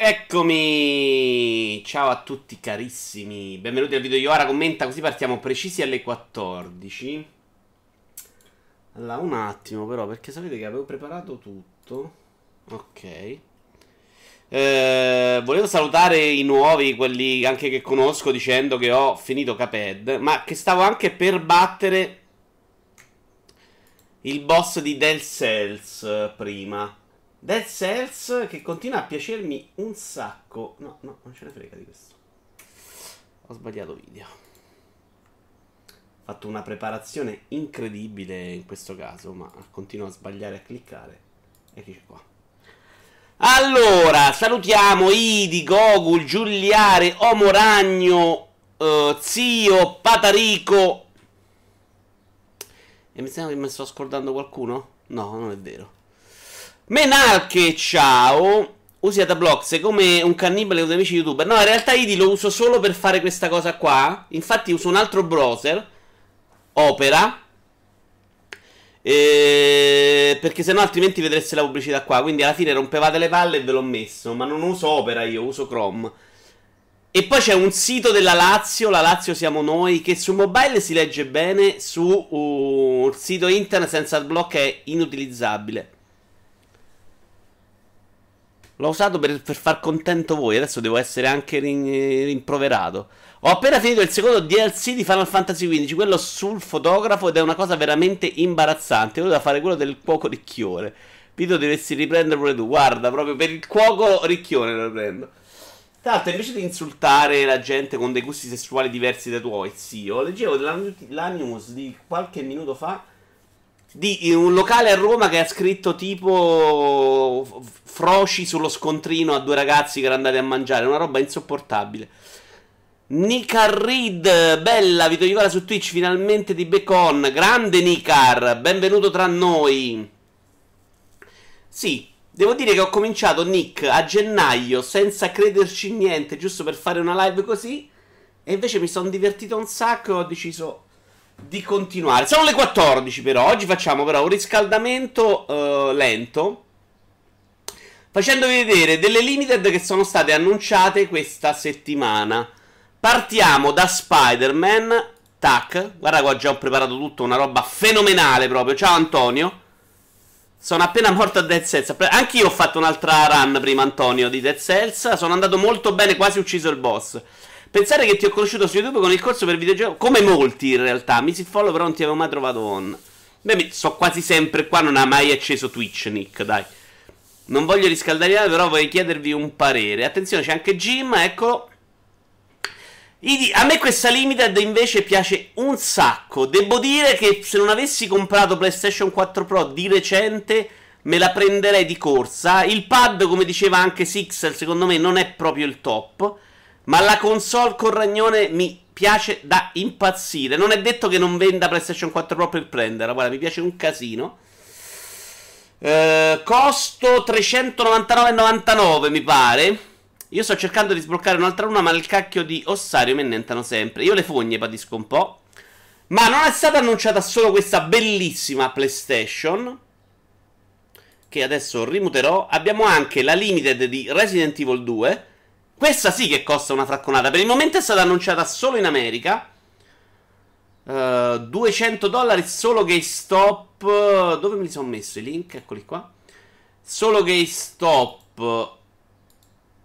Eccomi! Ciao a tutti carissimi, benvenuti al video Yoara commenta così partiamo precisi alle 14. Allora, un attimo però, perché sapete che avevo preparato tutto. Ok. Eh, volevo salutare i nuovi, quelli anche che conosco, dicendo che ho finito Caped, ma che stavo anche per battere il boss di Del Cells eh, prima. Dead Cells che continua a piacermi un sacco. No, no, non ce ne frega di questo. Ho sbagliato video. Ho fatto una preparazione incredibile in questo caso, ma continuo a sbagliare a cliccare. Eccoci qua. Allora, salutiamo Idi, Gogul, Giuliare, Omo Ragno, uh, Zio, Patarico. E mi sembra che mi sto scordando qualcuno? No, non è vero. Menarche, ciao. Usi Adablox come un cannibale con amici youtuber. No, in realtà ID lo uso solo per fare questa cosa qua. Infatti uso un altro browser. Opera. Eh, perché sennò altrimenti vedreste la pubblicità qua. Quindi alla fine rompevate le palle e ve l'ho messo. Ma non uso Opera io, uso Chrome. E poi c'è un sito della Lazio, la Lazio siamo noi, che su mobile si legge bene, su uh, sito internet senza adblock è inutilizzabile. L'ho usato per, per, far contento voi. Adesso devo essere anche rimproverato. Ho appena finito il secondo DLC di Final Fantasy XV, quello sul fotografo, ed è una cosa veramente imbarazzante. Io devo fare quello del cuoco ricchione. Vito dovresti riprendere pure tu. Guarda, proprio per il cuoco ricchione lo prendo. Tra l'altro, invece di insultare la gente con dei gusti sessuali diversi dai tuoi, zio, leggevo la, la news di qualche minuto fa di un locale a Roma che ha scritto tipo froci sullo scontrino a due ragazzi che erano andati a mangiare, una roba insopportabile. Nicar Reed, bella, Vito Icola su Twitch, finalmente di Becon, grande Nicar, benvenuto tra noi. Sì, devo dire che ho cominciato Nick a gennaio senza crederci niente, giusto per fare una live così, e invece mi sono divertito un sacco e ho deciso di continuare. Sono le 14 però, oggi facciamo però un riscaldamento uh, lento. Facendovi vedere delle limited che sono state annunciate questa settimana. Partiamo da Spider-Man. Tac, guarda qua già ho preparato tutto, una roba fenomenale proprio. Ciao Antonio. Sono appena morto a Dead Cells. Anch'io ho fatto un'altra run prima, Antonio, di Dead Cells. Sono andato molto bene, quasi ucciso il boss. Pensare che ti ho conosciuto su YouTube con il corso per videogiochi, come molti in realtà. Mi si follow, però non ti avevo mai trovato on. Beh, so quasi sempre qua, non ha mai acceso Twitch, Nick, dai. Non voglio riscaldare però voglio chiedervi un parere. Attenzione, c'è anche Jim, eccolo. A me questa limited invece piace un sacco. Devo dire che se non avessi comprato PlayStation 4 Pro di recente, me la prenderei di corsa. Il pad, come diceva anche Sixel, secondo me non è proprio il top. Ma la console con ragnone mi piace da impazzire. Non è detto che non venda PlayStation 4 Pro per prenderla. Guarda, mi piace un casino. Eh, costo 399,99 mi pare. Io sto cercando di sbloccare un'altra luna, ma il cacchio di ossario mi annentano sempre. Io le fogne patisco un po'. Ma non è stata annunciata solo questa bellissima PlayStation. Che adesso rimuterò. Abbiamo anche la limited di Resident Evil 2. Questa sì che costa una fracconata. Per il momento è stata annunciata solo in America. Uh, eh, 200 dollari solo GameStop. Dove me li sono messo i link? Eccoli qua. Solo GameStop.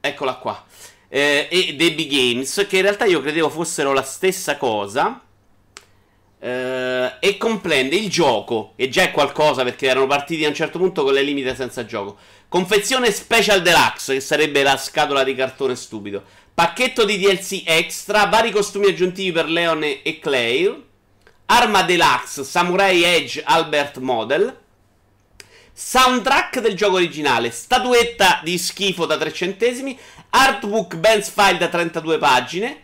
Eccola qua. Eh, e Debbie Games. Che in realtà io credevo fossero la stessa cosa. Uh, e comprende il gioco, e già è qualcosa perché erano partiti a un certo punto con le limite senza gioco. Confezione Special Deluxe, che sarebbe la scatola di cartone stupido. Pacchetto di DLC extra, vari costumi aggiuntivi per Leon e Claire. Arma Deluxe, Samurai Edge Albert Model. Soundtrack del gioco originale, statuetta di schifo da 3 centesimi, artbook Ben's File da 32 pagine,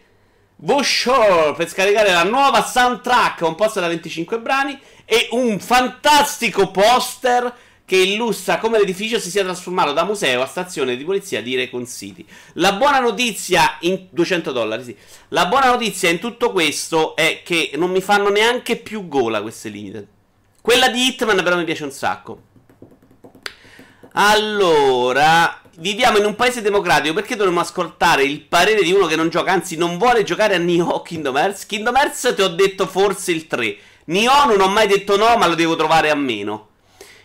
Bushore per scaricare la nuova soundtrack composta da 25 brani e un fantastico poster che illustra come l'edificio si sia trasformato da museo a stazione di polizia di Recon City. La buona notizia in 200 dollari, sì. La buona notizia in tutto questo è che non mi fanno neanche più gola queste limited. Quella di Hitman però mi piace un sacco. Allora, viviamo in un paese democratico, perché dovremmo ascoltare il parere di uno che non gioca, anzi non vuole giocare a Nioh Kingdom Hearts? Kingdom Hearts ti ho detto forse il 3. Nioh non ho mai detto no, ma lo devo trovare a meno.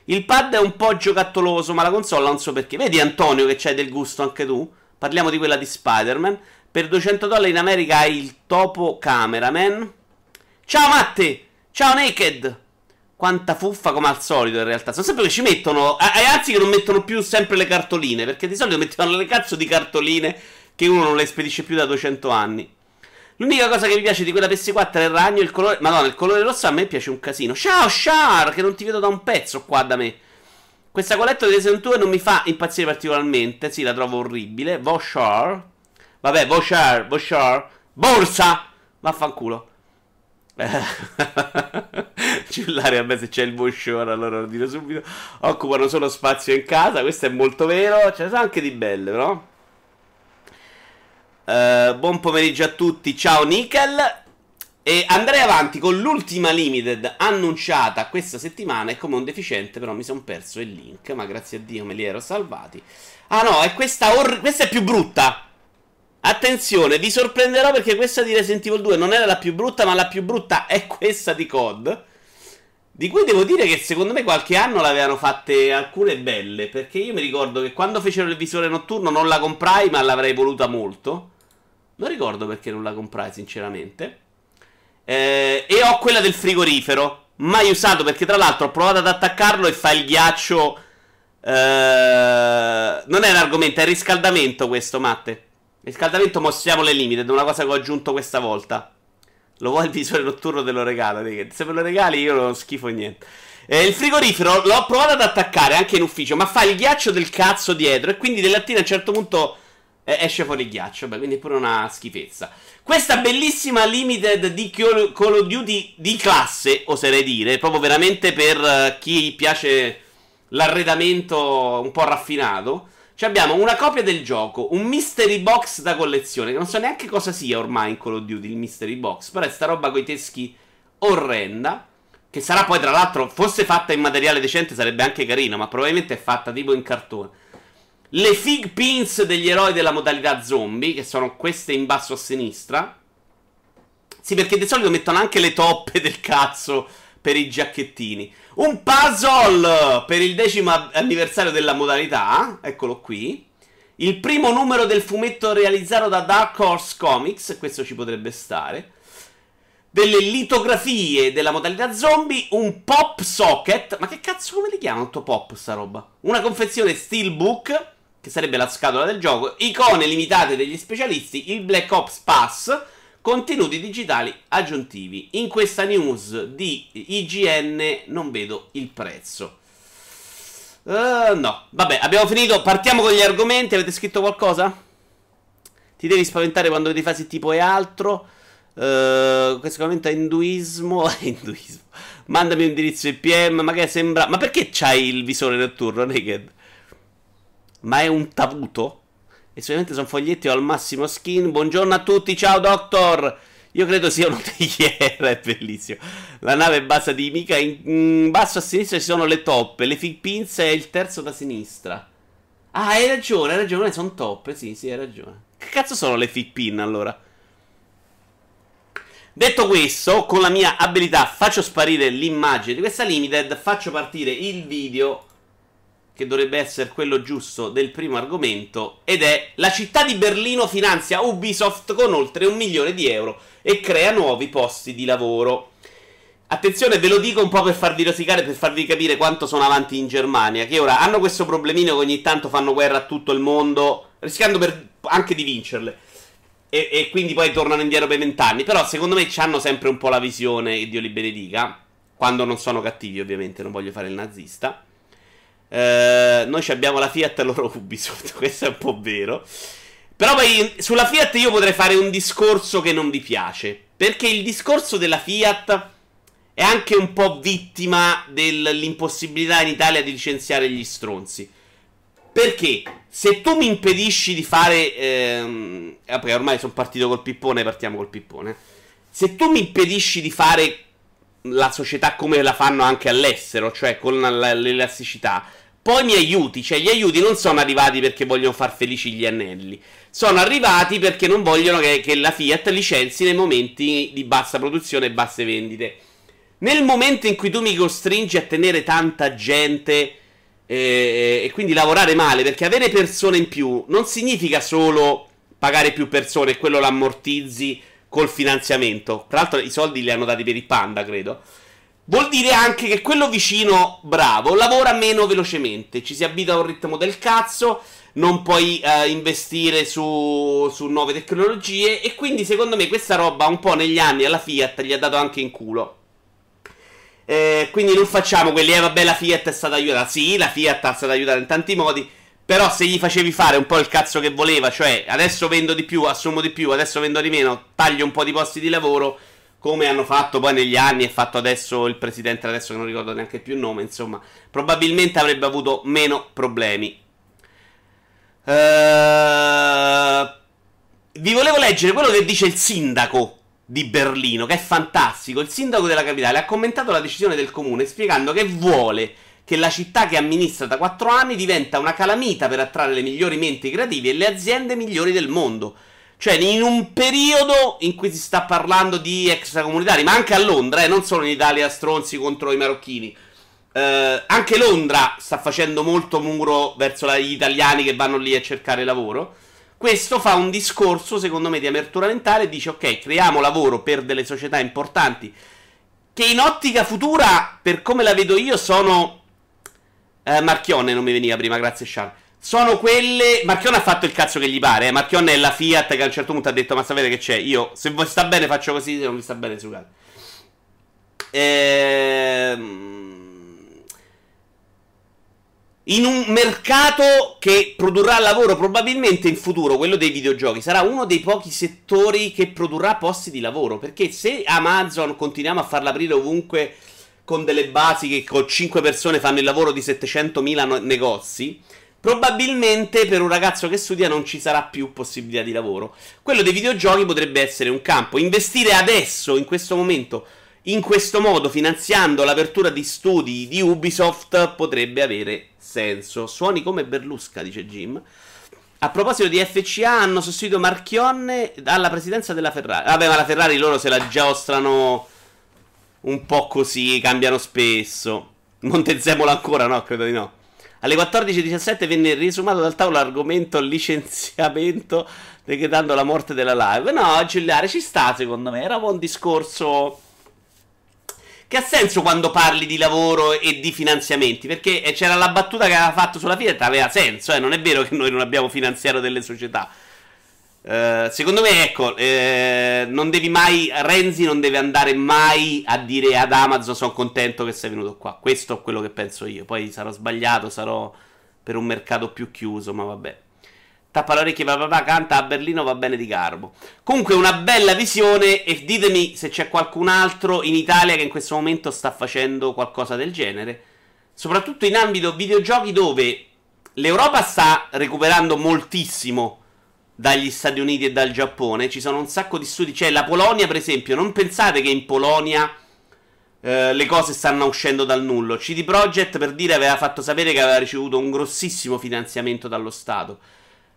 Il pad è un po' giocattoloso, ma la console non so perché. Vedi Antonio che c'hai del gusto anche tu? Parliamo di quella di Spider-Man. Per 200 dollari in America hai il topo cameraman. Ciao Matte! Ciao Naked! Quanta fuffa come al solito in realtà. Sono sempre che ci mettono. Anzi, che non mettono più sempre le cartoline. Perché di solito mettono le cazzo di cartoline che uno non le spedisce più da 200 anni. L'unica cosa che mi piace di quella PS4 è il ragno e il colore. Madonna, il colore rosso a me piace un casino. Ciao, Char! Che non ti vedo da un pezzo qua da me. Questa coletta di Resident 2 non mi fa impazzire particolarmente. Sì, la trovo orribile. Voshar. Vabbè, Voshar, Voshar. Borsa! Vaffanculo. Cellulare a me se c'è il motion allora lo dirò subito occupano solo spazio in casa questo è molto vero ce ne sono anche di belle però uh, buon pomeriggio a tutti ciao Nickel e andrei avanti con l'ultima limited annunciata questa settimana è come un deficiente però mi sono perso il link ma grazie a Dio me li ero salvati ah no è questa, or- questa è più brutta Attenzione, vi sorprenderò perché questa di Resident Evil 2 non era la più brutta, ma la più brutta è questa di COD. Di cui devo dire che secondo me qualche anno l'avevano fatte alcune belle. Perché io mi ricordo che quando fecero il visore notturno non la comprai, ma l'avrei voluta molto. Non ricordo perché non la comprai, sinceramente. Eh, e ho quella del frigorifero. Mai usato perché, tra l'altro, ho provato ad attaccarlo e fa il ghiaccio. Eh, non è un argomento, è riscaldamento questo, Matte. Riscaldamento mostriamo le limited, una cosa che ho aggiunto questa volta. Lo vuoi il visore notturno te lo regalo, se me lo regali io non schifo niente. Eh, il frigorifero l'ho provato ad attaccare anche in ufficio, ma fa il ghiaccio del cazzo dietro e quindi delle lattine a un certo punto esce fuori il ghiaccio. Beh, quindi è pure una schifezza. Questa bellissima limited di Call of Duty di classe, oserei dire, proprio veramente per uh, chi piace l'arredamento un po' raffinato. Ci abbiamo una copia del gioco, un mystery box da collezione, che non so neanche cosa sia ormai in Call of Duty il mystery box, però è sta roba coi teschi orrenda, che sarà poi tra l'altro, fosse fatta in materiale decente sarebbe anche carino, ma probabilmente è fatta tipo in cartone. Le fig pins degli eroi della modalità zombie, che sono queste in basso a sinistra. Sì, perché di solito mettono anche le toppe del cazzo per i giacchettini. Un puzzle per il decimo anniversario della modalità. Eccolo qui. Il primo numero del fumetto realizzato da Dark Horse Comics. Questo ci potrebbe stare. Delle litografie della modalità zombie. Un pop socket. Ma che cazzo come li chiamano? Tutto pop sta roba. Una confezione Steelbook. Che sarebbe la scatola del gioco. Icone limitate degli specialisti. Il Black Ops Pass Contenuti digitali aggiuntivi. In questa news di IGN non vedo il prezzo. Uh, no, vabbè, abbiamo finito. Partiamo con gli argomenti. Avete scritto qualcosa? Ti devi spaventare quando vedi fasi tipo e altro. Uh, questo commento è induismo. induismo. Mandami un indirizzo IPM. Ma che sembra. Ma perché c'hai il visore notturno, Naked? Ma è un tavuto? E solamente sono foglietti o al massimo skin. Buongiorno a tutti, ciao Doctor! Io credo sia una teiera, è bellissimo. La nave è bassa di mica. In, in, basso a sinistra ci sono le toppe, le pins e il terzo da sinistra. Ah, hai ragione, hai ragione, sono toppe. Sì, sì, hai ragione. Che cazzo sono le pin allora? Detto questo, con la mia abilità faccio sparire l'immagine di questa limited, faccio partire il video che dovrebbe essere quello giusto del primo argomento, ed è la città di Berlino finanzia Ubisoft con oltre un milione di euro e crea nuovi posti di lavoro. Attenzione, ve lo dico un po' per farvi rosicare, per farvi capire quanto sono avanti in Germania, che ora hanno questo problemino che ogni tanto fanno guerra a tutto il mondo, rischiando per, anche di vincerle. E, e quindi poi tornano indietro per vent'anni. Però secondo me hanno sempre un po' la visione, e Dio li benedica, quando non sono cattivi ovviamente, non voglio fare il nazista. Eh, noi abbiamo la Fiat e loro Ubisoft, questo è un po' vero. Però poi sulla Fiat io potrei fare un discorso che non vi piace. Perché il discorso della Fiat è anche un po' vittima dell'impossibilità in Italia di licenziare gli stronzi. Perché se tu mi impedisci di fare... Ehm, vabbè, ormai sono partito col pippone, partiamo col pippone. Se tu mi impedisci di fare la società come la fanno anche all'estero, cioè con l'elasticità, poi mi aiuti. Cioè, gli aiuti non sono arrivati perché vogliono far felici gli anelli. Sono arrivati perché non vogliono che, che la Fiat licenzi nei momenti di bassa produzione e basse vendite. Nel momento in cui tu mi costringi a tenere tanta gente eh, e quindi lavorare male, perché avere persone in più non significa solo pagare più persone e quello l'ammortizzi col finanziamento. Tra l'altro i soldi li hanno dati per il panda, credo. Vuol dire anche che quello vicino bravo lavora meno velocemente, ci si abita a un ritmo del cazzo, non puoi uh, investire su, su, nuove tecnologie e quindi secondo me questa roba un po' negli anni alla Fiat gli ha dato anche in culo. Eh, quindi non facciamo quelli, eh vabbè la Fiat è stata aiutata, sì la Fiat è stata aiutata in tanti modi, però se gli facevi fare un po' il cazzo che voleva, cioè adesso vendo di più, assumo di più, adesso vendo di meno, taglio un po' di posti di lavoro come hanno fatto poi negli anni e fatto adesso il presidente, adesso che non ricordo neanche più il nome, insomma, probabilmente avrebbe avuto meno problemi. Uh, vi volevo leggere quello che dice il sindaco di Berlino, che è fantastico. Il sindaco della capitale ha commentato la decisione del comune spiegando che vuole che la città che amministra da 4 anni diventa una calamita per attrarre le migliori menti creativi e le aziende migliori del mondo. Cioè, in un periodo in cui si sta parlando di extracomunitari, ma anche a Londra, eh, non solo in Italia stronzi contro i marocchini. Eh, anche Londra sta facendo molto muro verso gli italiani che vanno lì a cercare lavoro. Questo fa un discorso, secondo me, di apertura mentale e dice: Ok, creiamo lavoro per delle società importanti che in ottica futura, per come la vedo io, sono. Eh, Marchionne non mi veniva prima, grazie Charles sono quelle. Marchionne ha fatto il cazzo che gli pare. Eh. Marchionne è la Fiat che a un certo punto ha detto: Ma sapete che c'è? Io, se vi sta bene, faccio così. Se non vi sta bene, sucate. Ehm. In un mercato che produrrà lavoro probabilmente in futuro, quello dei videogiochi, sarà uno dei pochi settori che produrrà posti di lavoro. Perché se Amazon continuiamo a farla aprire ovunque con delle basi che con 5 persone fanno il lavoro di 700.000 no- negozi, probabilmente per un ragazzo che studia non ci sarà più possibilità di lavoro. Quello dei videogiochi potrebbe essere un campo. Investire adesso, in questo momento, in questo modo, finanziando l'apertura di studi di Ubisoft, potrebbe avere senso. Suoni come Berlusca, dice Jim. A proposito di FCA, hanno sostituito Marchionne alla presidenza della Ferrari. Vabbè, ma la Ferrari loro se la giostrano un po' così, cambiano spesso. Montezemolo ancora, no? Credo di no. Alle 14.17 venne risumato dal tavolo l'argomento licenziamento decretando la morte della live. No, Giuliare ci sta secondo me. Era un discorso che ha senso quando parli di lavoro e di finanziamenti. Perché c'era la battuta che aveva fatto sulla Fiat, aveva senso. Eh? Non è vero che noi non abbiamo finanziato delle società. Uh, secondo me, ecco, eh, non devi mai. Renzi non deve andare mai a dire ad Amazon: Sono contento che sei venuto qua. Questo è quello che penso io. Poi sarò sbagliato, sarò per un mercato più chiuso, ma vabbè. Tappa le orecchie, papà canta a Berlino, va bene di Carbo. Comunque, una bella visione. E ditemi se c'è qualcun altro in Italia che in questo momento sta facendo qualcosa del genere. Soprattutto in ambito videogiochi, dove l'Europa sta recuperando moltissimo dagli Stati Uniti e dal Giappone. Ci sono un sacco di studi. C'è la Polonia, per esempio. Non pensate che in Polonia eh, le cose stanno uscendo dal nullo. CD Projekt, per dire, aveva fatto sapere che aveva ricevuto un grossissimo finanziamento dallo Stato.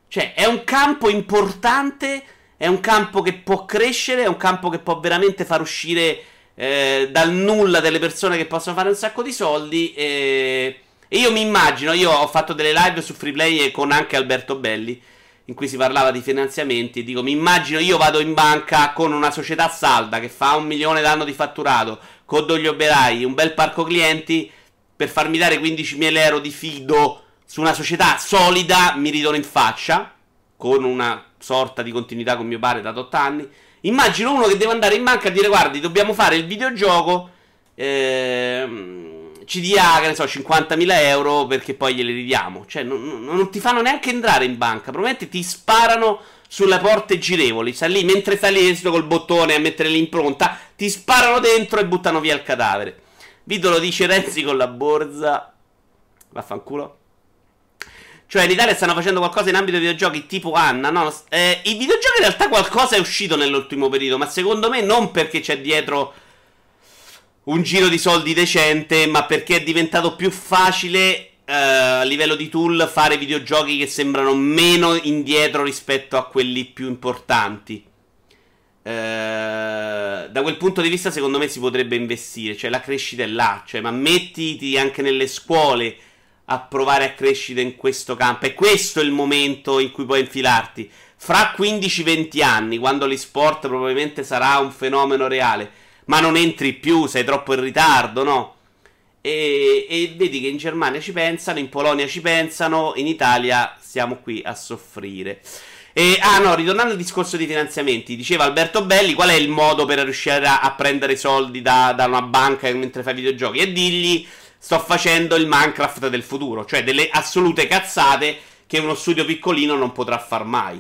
Cioè, è un campo importante. È un campo che può crescere. È un campo che può veramente far uscire eh, dal nulla delle persone che possono fare un sacco di soldi. E, e io mi immagino. Io ho fatto delle live su Freeplay con anche Alberto Belli in cui si parlava di finanziamenti. Dico, mi immagino io vado in banca con una società salda che fa un milione d'anno di fatturato, con degli operai, un bel parco clienti, per farmi dare 15.000 euro di fido su una società solida, mi ridono in faccia, con una sorta di continuità con mio padre da 8 anni. Immagino uno che deve andare in banca a dire, guardi, dobbiamo fare il videogioco. Ehm ci dia, che ne so, 50.000 euro perché poi glieli ridiamo. Cioè, non, non, ti fanno neanche entrare in banca. Probabilmente ti sparano sulle porte girevoli. Sta lì, mentre stai lì col bottone a mettere l'impronta, ti sparano dentro e buttano via il cadavere. Vito lo dice Renzi con la borsa. Vaffanculo. Cioè, in Italia stanno facendo qualcosa in ambito videogiochi tipo Anna, no? Eh, I videogiochi in realtà qualcosa è uscito nell'ultimo periodo, ma secondo me non perché c'è dietro un giro di soldi decente, ma perché è diventato più facile eh, a livello di tool fare videogiochi che sembrano meno indietro rispetto a quelli più importanti. Eh, da quel punto di vista, secondo me, si potrebbe investire. Cioè, la crescita è là. Cioè, ma mettiti anche nelle scuole a provare a crescere in questo campo. E questo è il momento in cui puoi infilarti. Fra 15-20 anni, quando l'esport probabilmente sarà un fenomeno reale, ma non entri più, sei troppo in ritardo, no? E, e, vedi che in Germania ci pensano, in Polonia ci pensano, in Italia siamo qui a soffrire. E, ah no, ritornando al discorso di finanziamenti, diceva Alberto Belli qual è il modo per riuscire a, a prendere soldi da, da, una banca mentre fai videogiochi? E digli sto facendo il Minecraft del futuro, cioè delle assolute cazzate che uno studio piccolino non potrà far mai.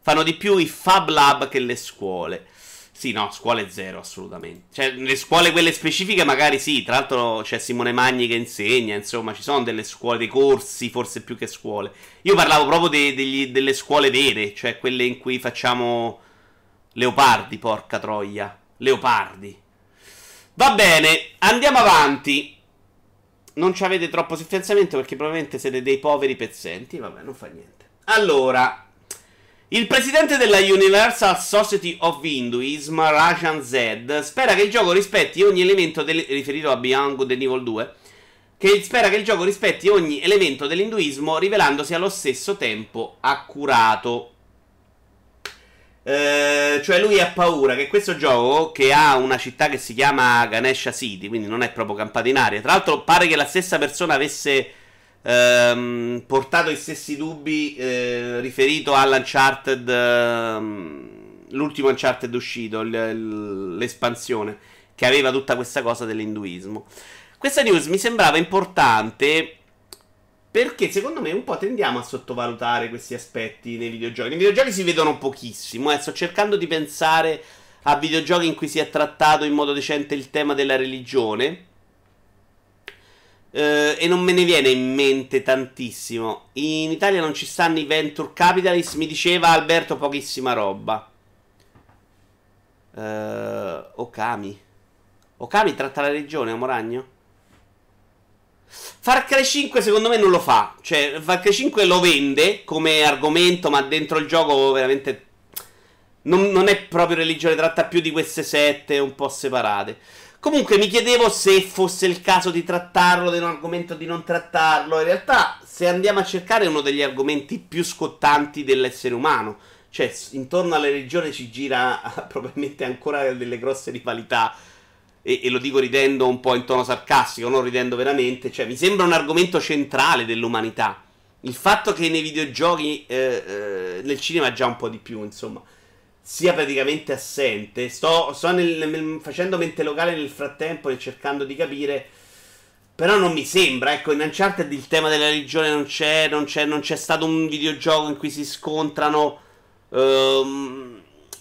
Fanno di più i Fab Lab che le scuole. Sì, no, scuole zero, assolutamente. Cioè, le scuole quelle specifiche magari sì, tra l'altro c'è Simone Magni che insegna, insomma, ci sono delle scuole, dei corsi, forse più che scuole. Io parlavo proprio de- degli, delle scuole vere, cioè quelle in cui facciamo leopardi, porca troia. Leopardi. Va bene, andiamo avanti. Non ci avete troppo finanziamento perché probabilmente siete dei poveri pezzenti, vabbè, non fa niente. Allora, il presidente della Universal Society of Hinduism, Rajan Zed, spera che il gioco rispetti ogni elemento del... riferito a Beyond Good and Evil 2, che spera che il gioco rispetti ogni elemento dell'induismo rivelandosi allo stesso tempo accurato. Eh, cioè lui ha paura che questo gioco, che ha una città che si chiama Ganesha City, quindi non è proprio campata in aria, tra l'altro pare che la stessa persona avesse ehm, portato i stessi dubbi eh, riferito all'Uncharted, ehm, l'ultimo Uncharted uscito, l- l'espansione, che aveva tutta questa cosa dell'induismo. Questa news mi sembrava importante perché secondo me un po' tendiamo a sottovalutare questi aspetti nei videogiochi. Nei videogiochi si vedono pochissimo, eh. sto cercando di pensare a videogiochi in cui si è trattato in modo decente il tema della religione. Uh, e non me ne viene in mente tantissimo. In Italia non ci stanno i Venture Capitalist, mi diceva Alberto pochissima roba. Uh, Okami. Okami tratta la regione, Amoragno? Far Cry 5 secondo me non lo fa. Cioè, Far Cry 5 lo vende come argomento, ma dentro il gioco veramente... Non, non è proprio religione, tratta più di queste sette un po' separate. Comunque mi chiedevo se fosse il caso di trattarlo, di un argomento di non trattarlo. In realtà, se andiamo a cercare, uno degli argomenti più scottanti dell'essere umano. Cioè, intorno alla religione ci gira probabilmente ancora delle grosse rivalità. E, e, lo dico ridendo un po' in tono sarcastico, non ridendo veramente. Cioè, mi sembra un argomento centrale dell'umanità. Il fatto che nei videogiochi, eh, eh, nel cinema già un po' di più, insomma sia praticamente assente. Sto, sto nel, nel, facendo mente locale nel frattempo e cercando di capire. Però non mi sembra, ecco, in Uncharted il tema della religione non c'è, non c'è, non c'è stato un videogioco in cui si scontrano um,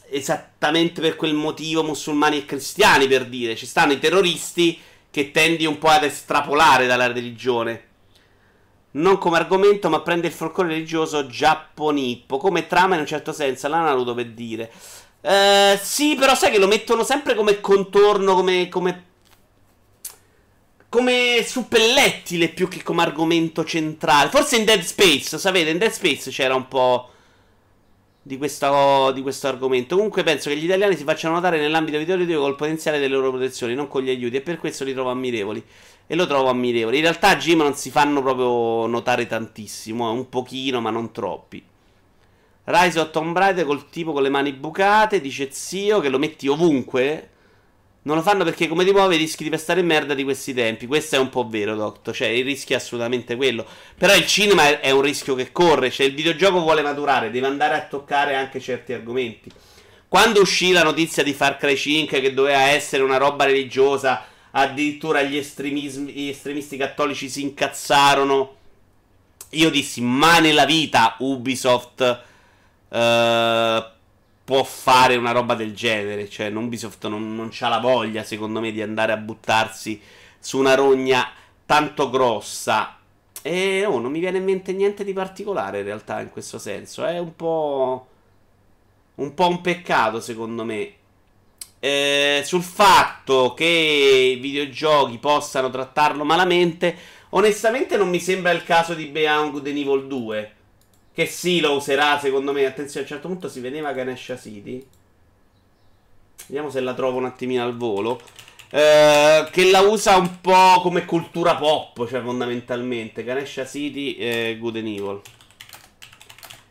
esattamente per quel motivo musulmani e cristiani, per dire. Ci stanno i terroristi che tendi un po' ad estrapolare dalla religione non come argomento, ma prende il folklore religioso giapponippo, come trama in un certo senso, l'ha Naruto per dire. Eh, sì, però sai che lo mettono sempre come contorno, come, come come suppellettile più che come argomento centrale. Forse in Dead Space, sapete, in Dead Space c'era un po' di questo, di questo argomento. Comunque penso che gli italiani si facciano notare nell'ambito video col potenziale delle loro protezioni, non con gli aiuti, e per questo li trovo ammirevoli e lo trovo ammirevole. In realtà a Jim non si fanno proprio notare tantissimo, un pochino, ma non troppi. Rise of Tomb Raider col tipo con le mani bucate, dice zio che lo metti ovunque. Non lo fanno perché come ti muovi rischi di pestare merda di questi tempi. Questo è un po' vero, Doctor. Cioè, il rischio è assolutamente quello. Però il cinema è un rischio che corre. Cioè, il videogioco vuole maturare, deve andare a toccare anche certi argomenti. Quando uscì la notizia di Far Cry 5 che doveva essere una roba religiosa addirittura gli, gli estremisti cattolici si incazzarono. Io dissi, ma nella vita Ubisoft uh, può fare una roba del genere. Cioè, Ubisoft non, non ha la voglia, secondo me, di andare a buttarsi su una rogna tanto grossa. E oh, non mi viene in mente niente di particolare in realtà in questo senso. È un po'. Un po' un peccato, secondo me eh, sul fatto che i videogiochi possano trattarlo malamente, Onestamente non mi sembra il caso di Beyond Good Evil 2. Che sì, lo userà secondo me. Attenzione, a un certo punto si vedeva Ganesha City. Vediamo se la trovo un attimino al volo. Eh, che la usa un po' come cultura pop, cioè fondamentalmente. Ganesha City e Good and Evil.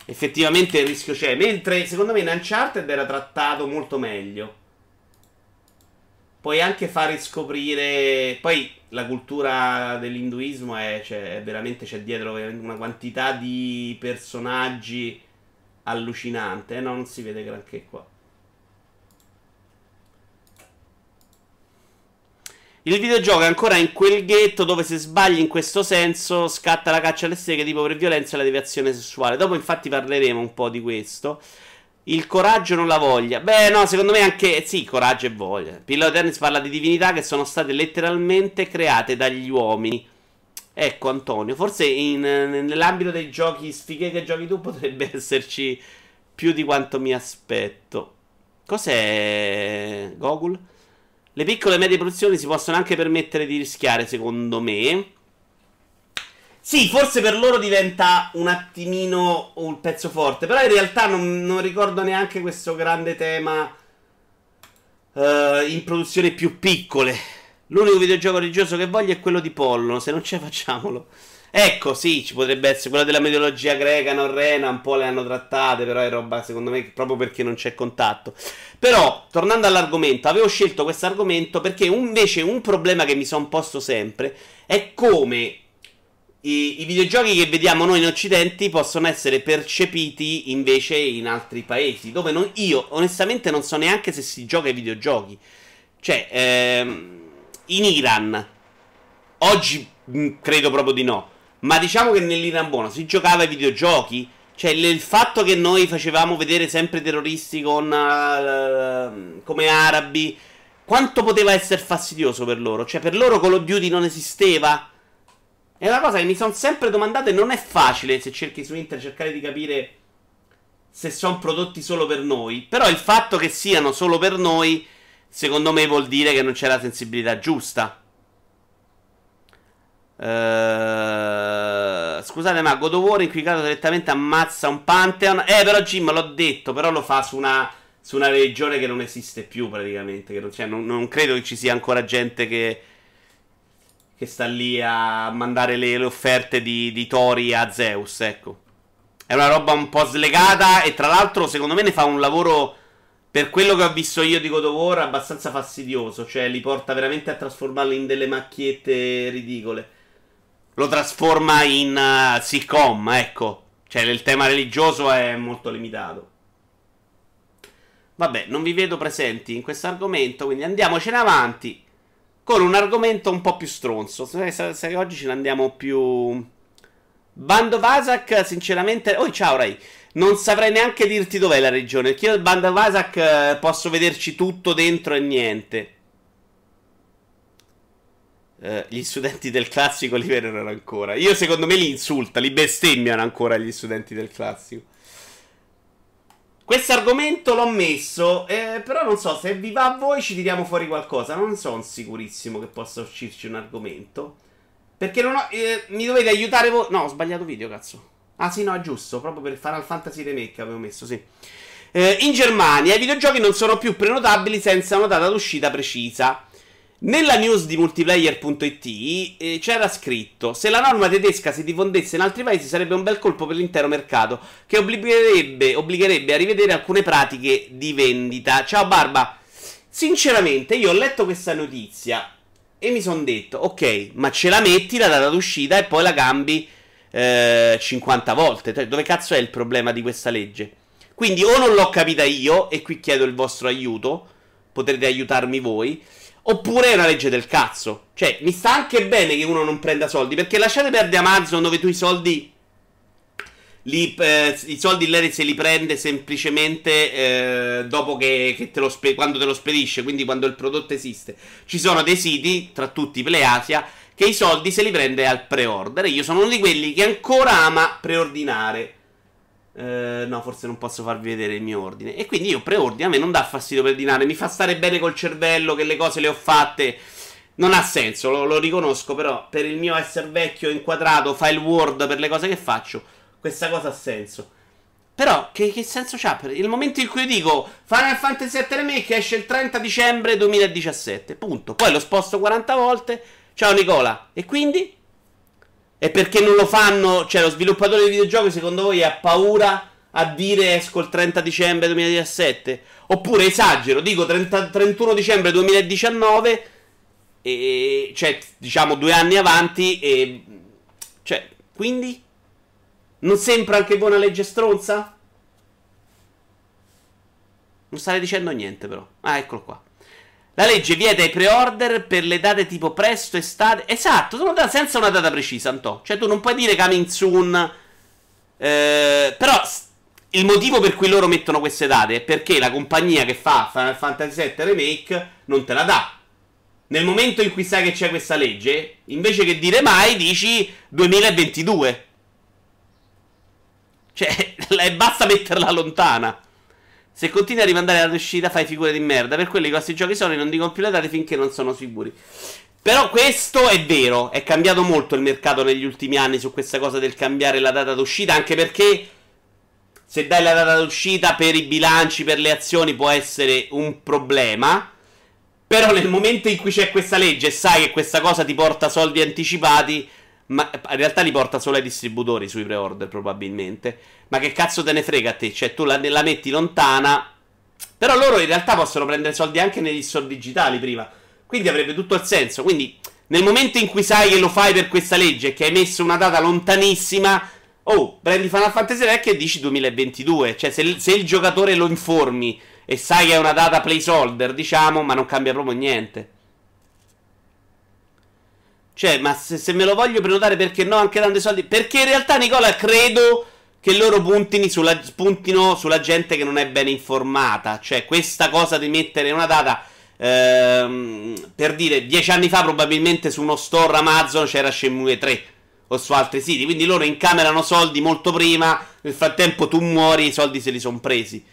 Effettivamente il rischio c'è. Mentre secondo me in Uncharted era trattato molto meglio. Puoi anche far riscoprire. Poi la cultura dell'induismo è, cioè, è veramente c'è dietro una quantità di personaggi allucinante. Eh? No, non si vede granché qua. Il videogioco è ancora in quel ghetto dove se sbagli in questo senso scatta la caccia alle streghe tipo per violenza e la deviazione sessuale. Dopo infatti parleremo un po' di questo. Il coraggio non la voglia. Beh, no, secondo me anche. Sì, coraggio e voglia. Pillow Tennis parla di divinità che sono state letteralmente create dagli uomini. Ecco, Antonio. Forse in, nell'ambito dei giochi sfighe che giochi tu potrebbe esserci più di quanto mi aspetto. Cos'è Gogol? Le piccole e medie produzioni si possono anche permettere di rischiare, secondo me. Sì, forse per loro diventa un attimino un pezzo forte. Però in realtà non, non ricordo neanche questo grande tema uh, in produzioni più piccole. L'unico videogioco religioso che voglio è quello di Pollo. Se non c'è, facciamolo. Ecco, sì, ci potrebbe essere quello della mitologia greca norrena, un po' le hanno trattate, però è roba secondo me proprio perché non c'è contatto. Però, tornando all'argomento, avevo scelto questo argomento perché invece un problema che mi sono posto sempre è come i, i, videogiochi che vediamo noi in Occidente possono essere percepiti invece in altri paesi, dove non, io onestamente non so neanche se si gioca ai videogiochi. Cioè, ehm, in Iran, oggi mh, mm, credo proprio di no. Ma diciamo che nell'Iran buono si giocava ai videogiochi. Cioè, il fatto che noi facevamo vedere sempre terroristi con, uh, come arabi, quanto poteva essere fastidioso per loro? Cioè, per loro Call of Duty non esisteva? È una cosa che mi sono sempre domandato e non è facile se cerchi su internet cercare di capire se sono prodotti solo per noi. Però il fatto che siano solo per noi, secondo me vuol dire che non c'è la sensibilità giusta. Uh, scusate, ma God of War inquicato direttamente ammazza un Pantheon. Eh, però Jim l'ho detto, però lo fa su una, su una regione che non esiste più praticamente. Non, cioè, non, non, credo che ci sia ancora gente che, che sta lì a mandare le, le offerte di, di Tori a Zeus. Ecco, è una roba un po' slegata. E tra l'altro, secondo me, ne fa un lavoro. Per quello che ho visto io di God of War, abbastanza fastidioso. Cioè, li porta veramente a trasformarli in delle macchiette ridicole lo trasforma in uh, sitcom, ecco. Cioè, il tema religioso è molto limitato. Vabbè, non vi vedo presenti in questo argomento, quindi andiamocene avanti con un argomento un po' più stronzo. Se, se, oggi ce ne andiamo più... Bando Vasak, sinceramente... Oh, ciao Rai. Non saprei neanche dirti dov'è la regione. Perché io il Bando Vasak eh, posso vederci tutto dentro e niente. Eh, gli studenti del classico li vedono ancora. Io secondo me li insulta, li bestemmiano ancora gli studenti del classico. Questo argomento l'ho messo, eh, però non so se vi va a voi ci tiriamo fuori qualcosa. Non sono sicurissimo che possa uscirci un argomento. Perché non ho, eh, mi dovete aiutare voi. No, ho sbagliato video, cazzo. Ah sì, no, è giusto, proprio per Final Fantasy Remake avevo messo, sì. Eh, in Germania i videogiochi non sono più prenotabili senza una data d'uscita precisa. Nella news di multiplayer.it eh, c'era scritto: Se la norma tedesca si diffondesse in altri paesi sarebbe un bel colpo per l'intero mercato, che obbligherebbe, obbligherebbe a rivedere alcune pratiche di vendita. Ciao Barba, sinceramente io ho letto questa notizia e mi sono detto: Ok, ma ce la metti la data d'uscita e poi la cambi eh, 50 volte. Cioè, dove cazzo è il problema di questa legge? Quindi o non l'ho capita io, e qui chiedo il vostro aiuto, potrete aiutarmi voi Oppure è una legge del cazzo. Cioè, mi sta anche bene che uno non prenda soldi. Perché lasciate perdere Amazon dove tu i soldi. Li, eh, I soldi lei se li prende semplicemente eh, dopo che, che te lo spe- quando te lo spedisce, quindi quando il prodotto esiste. Ci sono dei siti, tra tutti Pleasia, che i soldi se li prende al pre-order. Io sono uno di quelli che ancora ama preordinare. Eh, no, forse non posso farvi vedere il mio ordine. E quindi io preordino, a me non dà fastidio per dinare, mi fa stare bene col cervello che le cose le ho fatte Non ha senso, lo, lo riconosco, però per il mio essere vecchio, inquadrato, file Word per le cose che faccio, questa cosa ha senso. Però, che, che senso c'ha? Il momento in cui io dico Final Fantasy VII Remake esce il 30 dicembre 2017, punto. Poi lo sposto 40 volte. Ciao Nicola. E quindi? E perché non lo fanno? Cioè, lo sviluppatore di videogiochi, secondo voi, ha paura a dire esco il 30 dicembre 2017? Oppure esagero, dico 30, 31 dicembre 2019, e, cioè, diciamo due anni avanti, e. Cioè, quindi? Non sembra anche voi una legge stronza? Non state dicendo niente, però. Ah, eccolo qua. La legge vieta i pre-order per le date tipo presto, estate. Esatto, date senza una data precisa, Antò. Cioè, tu non puoi dire coming soon. Eh, però il motivo per cui loro mettono queste date è perché la compagnia che fa Final Fantasy VII Remake non te la dà. Nel momento in cui sai che c'è questa legge, invece che dire mai, dici 2022. Cioè, basta metterla lontana. Se continui a rimandare la riuscita, fai figure di merda. Per quelli i grossi giochi Sony non dicono più le date finché non sono sicuri. Però questo è vero. È cambiato molto il mercato negli ultimi anni su questa cosa del cambiare la data d'uscita. Anche perché se dai la data d'uscita per i bilanci, per le azioni, può essere un problema. Però nel momento in cui c'è questa legge e sai che questa cosa ti porta soldi anticipati, ma in realtà li porta solo ai distributori sui pre-order, probabilmente. Ma che cazzo te ne frega a te? Cioè, tu la, la metti lontana. Però loro in realtà possono prendere soldi anche negli store digitali prima. Quindi avrebbe tutto il senso. Quindi, nel momento in cui sai che lo fai per questa legge che hai messo una data lontanissima. Oh, prendi Final Fantasy vecchio e dici 2022. Cioè, se, se il giocatore lo informi e sai che è una data placeholder, diciamo, ma non cambia proprio niente. Cioè, ma se, se, me lo voglio prenotare perché no, anche dando i soldi. Perché in realtà, Nicola, credo che loro puntino sulla, puntino sulla gente che non è ben informata. Cioè, questa cosa di mettere una data. Ehm, per dire, dieci anni fa, probabilmente su uno store Amazon c'era Shenmue 3 o su altri siti. Quindi loro incamerano soldi molto prima. Nel frattempo tu muori, i soldi se li sono presi.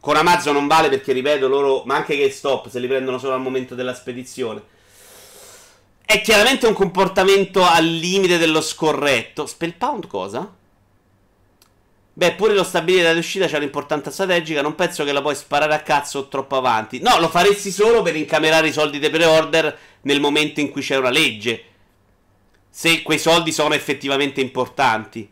Con Amazon non vale perché, ripeto, loro, ma anche che stop, se li prendono solo al momento della spedizione. È chiaramente un comportamento al limite dello scorretto. Spellpound cosa? Beh, pure lo stabilire la riuscita c'è un'importanza strategica. Non penso che la puoi sparare a cazzo troppo avanti. No, lo faresti solo per incamerare i soldi dei pre-order nel momento in cui c'è una legge. Se quei soldi sono effettivamente importanti.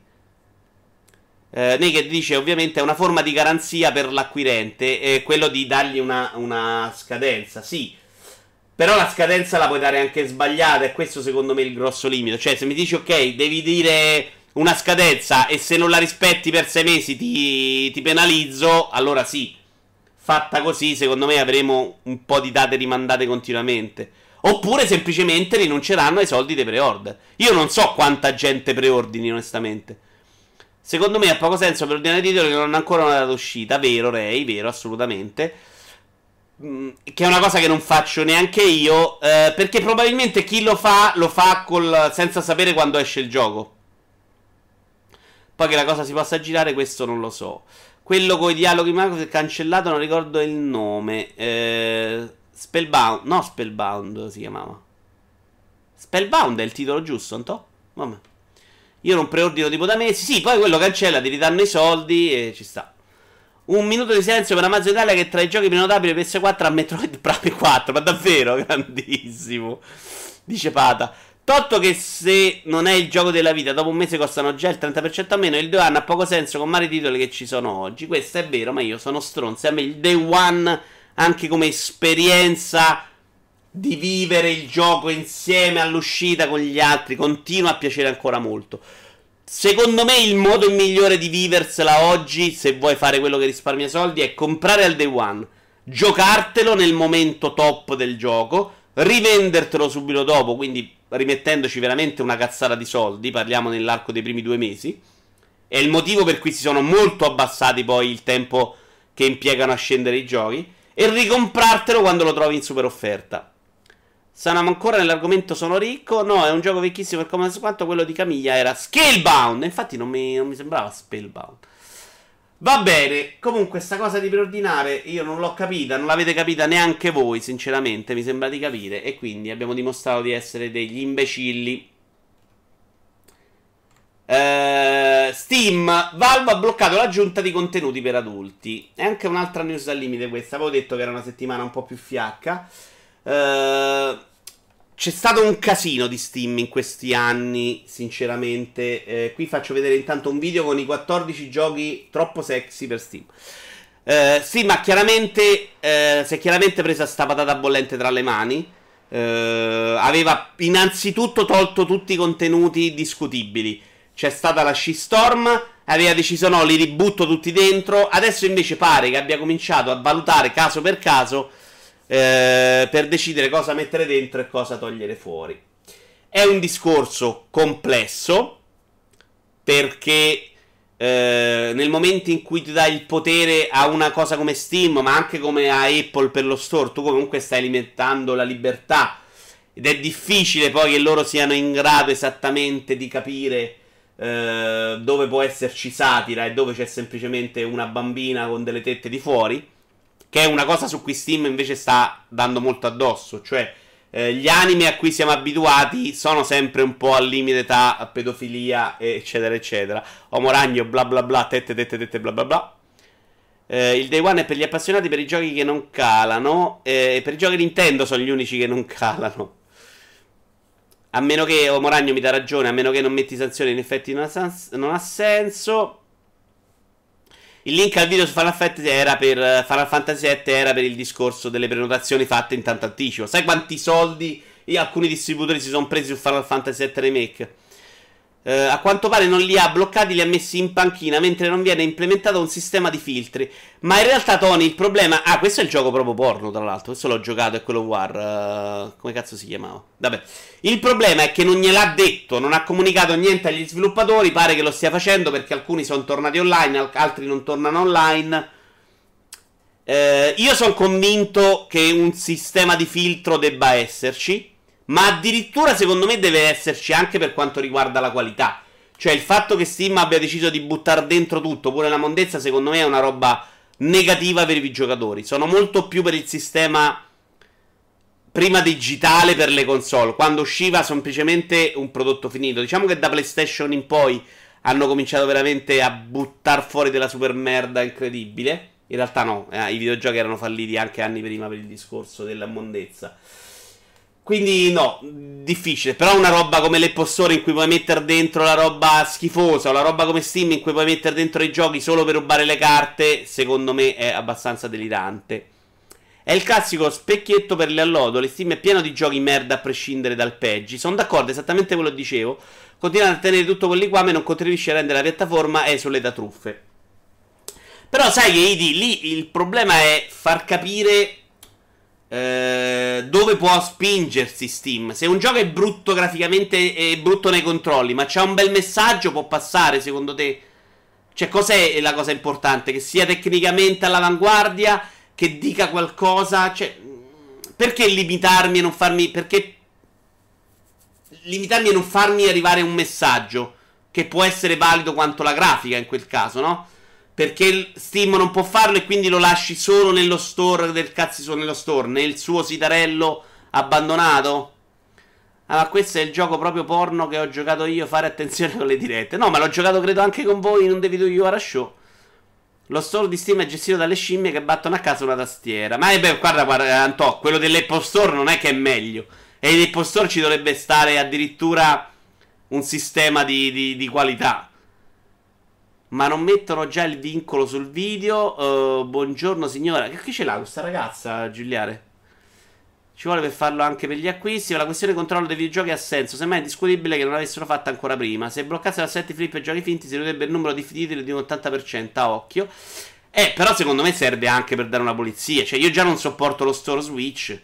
Eh, Naked dice ovviamente è una forma di garanzia per l'acquirente. È quello di dargli una, una scadenza. Sì però la scadenza la puoi dare anche sbagliata e questo secondo me è il grosso limite. Cioè se mi dici ok, devi dire una scadenza e se non la rispetti per sei mesi ti, ti penalizzo, allora sì. Fatta così, secondo me avremo un po' di date rimandate continuamente. Oppure semplicemente rinunceranno ai soldi dei pre-order. Io non so quanta gente preordini, onestamente. Secondo me ha poco senso per ordinare titoli che non hanno ancora una data d'uscita. Vero, Ray, vero, assolutamente. Mm, che è una cosa che non faccio neanche io. Eh, perché probabilmente chi lo fa, lo fa col, senza sapere quando esce il gioco. Poi che la cosa si possa girare, questo non lo so. Quello con i dialoghi Marco è cancellato, non ricordo il nome. Eh, Spellbound, no, Spellbound si chiamava. Spellbound è il titolo giusto, non Vabbè. Io non preordino tipo da mesi. Sì, poi quello cancella, ti ridanno i soldi e ci sta. Un minuto di silenzio per Amazon Italia che tra i giochi prenotabili PS4 a Metroid Prime 4. Ma davvero, grandissimo. Dice Pata. Totto che se non è il gioco della vita, dopo un mese costano già il 30% a meno. Il Day One ha poco senso con vari titoli che ci sono oggi. Questo è vero, ma io sono stronzo. A me il Day One, anche come esperienza di vivere il gioco insieme all'uscita con gli altri, continua a piacere ancora molto. Secondo me il modo migliore di viversela oggi, se vuoi fare quello che risparmia soldi, è comprare al day one, giocartelo nel momento top del gioco, rivendertelo subito dopo, quindi rimettendoci veramente una cazzata di soldi, parliamo nell'arco dei primi due mesi. È il motivo per cui si sono molto abbassati poi il tempo che impiegano a scendere i giochi. E ricomprartelo quando lo trovi in super offerta. Siamo ancora nell'argomento sono ricco. No, è un gioco vecchissimo per come quanto quello di Camiglia era Scalebound. Infatti non mi, non mi sembrava Spellbound. Va bene, comunque sta cosa di preordinare io non l'ho capita, non l'avete capita neanche voi, sinceramente, mi sembra di capire, e quindi abbiamo dimostrato di essere degli imbecilli. Uh, Steam, Valve ha bloccato l'aggiunta di contenuti per adulti. È anche un'altra news al limite questa, avevo detto che era una settimana un po' più fiacca. Uh, c'è stato un casino di Steam in questi anni, sinceramente. Eh, qui faccio vedere intanto un video con i 14 giochi troppo sexy per Steam. Eh, Steam ha chiaramente, eh, si è chiaramente presa sta patata bollente tra le mani. Eh, aveva innanzitutto tolto tutti i contenuti discutibili. C'è stata la shitstorm, aveva deciso no, li ributto tutti dentro. Adesso invece pare che abbia cominciato a valutare caso per caso eh, per decidere cosa mettere dentro e cosa togliere fuori. È un discorso complesso perché eh, nel momento in cui ti dai il potere a una cosa come Steam, ma anche come a Apple per lo store, tu comunque stai limitando la libertà ed è difficile poi che loro siano in grado esattamente di capire eh, dove può esserci satira e dove c'è semplicemente una bambina con delle tette di fuori. Che è una cosa su cui Steam invece sta dando molto addosso. Cioè, eh, gli anime a cui siamo abituati sono sempre un po' al limite tra pedofilia, eccetera, eccetera. Homo ragno, bla bla bla, tette, tette, tette, bla bla bla. Eh, il Day One è per gli appassionati per i giochi che non calano. Eh, per i giochi Nintendo sono gli unici che non calano. A meno che Homo Ragno mi dà ragione, a meno che non metti sanzioni, in effetti non ha, non ha senso. Il link al video su Final Fantasy era per Final Fantasy VII era per il discorso delle prenotazioni fatte in tanto anticipo. Sai quanti soldi alcuni distributori si sono presi su Final Fantasy VII Remake? Eh, a quanto pare non li ha bloccati, li ha messi in panchina mentre non viene implementato un sistema di filtri. Ma in realtà, Tony, il problema. Ah, questo è il gioco proprio porno, tra l'altro. Questo l'ho giocato, è quello War. Uh, come cazzo si chiamava? Vabbè. Il problema è che non gliel'ha detto, non ha comunicato niente agli sviluppatori. Pare che lo stia facendo perché alcuni sono tornati online, altri non tornano online. Eh, io sono convinto che un sistema di filtro debba esserci. Ma addirittura secondo me deve esserci anche per quanto riguarda la qualità. Cioè il fatto che Steam abbia deciso di buttare dentro tutto, pure la mondezza, secondo me è una roba negativa per i giocatori. Sono molto più per il sistema prima digitale per le console. Quando usciva semplicemente un prodotto finito. Diciamo che da PlayStation in poi hanno cominciato veramente a buttare fuori della super merda incredibile. In realtà no, eh, i videogiochi erano falliti anche anni prima per il discorso della mondezza. Quindi no, difficile. Però una roba come l'Apple Store in cui puoi mettere dentro la roba schifosa, o la roba come Steam in cui puoi mettere dentro i giochi solo per rubare le carte, secondo me è abbastanza delirante. È il classico specchietto per le allodole. Steam è pieno di giochi merda a prescindere dal peggi. Sono d'accordo, esattamente quello che dicevo. Continuano a tenere tutto quelli qua, ma non contribuisce a rendere la piattaforma esule da truffe. Però sai che ID, lì il problema è far capire eh, dove può spingersi Steam. Se un gioco è brutto graficamente e brutto nei controlli, ma c'ha un bel messaggio, può passare secondo te? Cioè, cos'è la cosa importante? Che sia tecnicamente all'avanguardia, che dica qualcosa. Cioè, perché limitarmi e non farmi. Perché limitarmi e non farmi arrivare un messaggio che può essere valido quanto la grafica in quel caso, no? Perché Steam non può farlo e quindi lo lasci solo nello store del cazzo nello store, nel suo sitarello abbandonato? Ah, ma questo è il gioco proprio porno che ho giocato io. Fare attenzione con le dirette. No, ma l'ho giocato credo anche con voi. Non devi you a show. Lo store di Steam è gestito dalle scimmie che battono a casa una tastiera. Ma eh, beh, guarda, guarda, Antò, quello dell'Apple Store non è che è meglio. E in Apple Store ci dovrebbe stare addirittura un sistema di, di, di qualità. Ma non mettono già il vincolo sul video. Uh, buongiorno signora. Che ce l'ha questa ragazza, Giuliare? Ci vuole per farlo anche per gli acquisti. La questione controllo dei videogiochi ha senso. Semmai è discutibile che non l'avessero fatta ancora prima. Se bloccasse l'assetti flip e giochi finti, si ridurrebbe il numero di titoli di un 80% a occhio. Eh, però secondo me serve anche per dare una polizia. Cioè, io già non sopporto lo store Switch.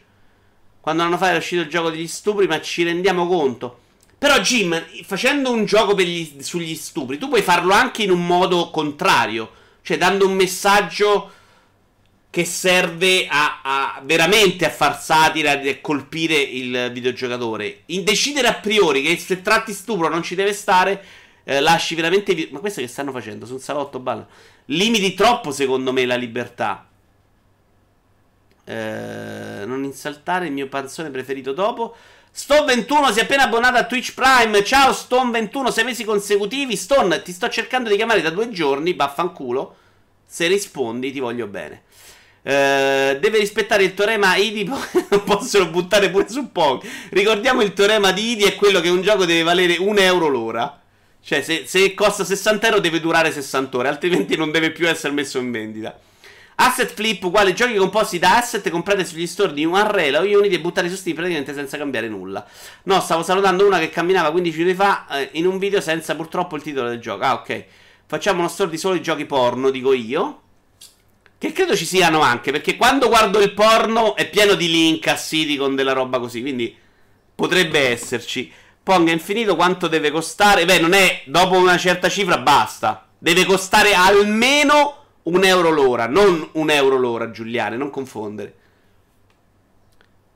Quando hanno fatto è uscito il gioco degli stupri, ma ci rendiamo conto. Però, Jim, facendo un gioco gli, sugli stupri, tu puoi farlo anche in un modo contrario. Cioè, dando un messaggio che serve a, a veramente a far satira e colpire il videogiocatore. In decidere a priori che se tratti stupro non ci deve stare Eh, lasci veramente. Ma questo che stanno facendo? Sul salotto balla. Limiti troppo, secondo me, la libertà. Eh, non insaltare il mio panzone preferito dopo. Stone21 si è appena abbonato a Twitch Prime. Ciao Stone21, sei mesi consecutivi. Stone, ti sto cercando di chiamare da due giorni. Vaffanculo. Se rispondi, ti voglio bene. Uh, deve rispettare il teorema IDI. non possono buttare pure su pochi. Ricordiamo il teorema di IDI è quello che un gioco deve valere un euro l'ora. Cioè, se, se costa 60 euro deve durare 60 ore, altrimenti non deve più essere messo in vendita. Asset flip uguale giochi composti da asset comprati sugli store di Unreal o Unity e buttati su Steam praticamente senza cambiare nulla. No, stavo salutando una che camminava 15 minuti fa eh, in un video senza purtroppo il titolo del gioco. Ah, ok. Facciamo uno store di solo giochi porno, dico io. Che credo ci siano anche, perché quando guardo il porno è pieno di link a siti con della roba così, quindi potrebbe esserci. Ponga infinito quanto deve costare. Beh, non è dopo una certa cifra, basta. Deve costare almeno un euro l'ora, non un euro l'ora, Giuliane, non confondere.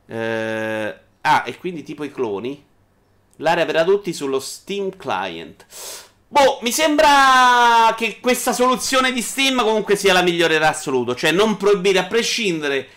Eh, ah, e quindi tipo i cloni. L'area per adulti sullo Steam Client. Boh, mi sembra che questa soluzione di Steam comunque sia la migliore in assoluto. Cioè, non proibire a prescindere.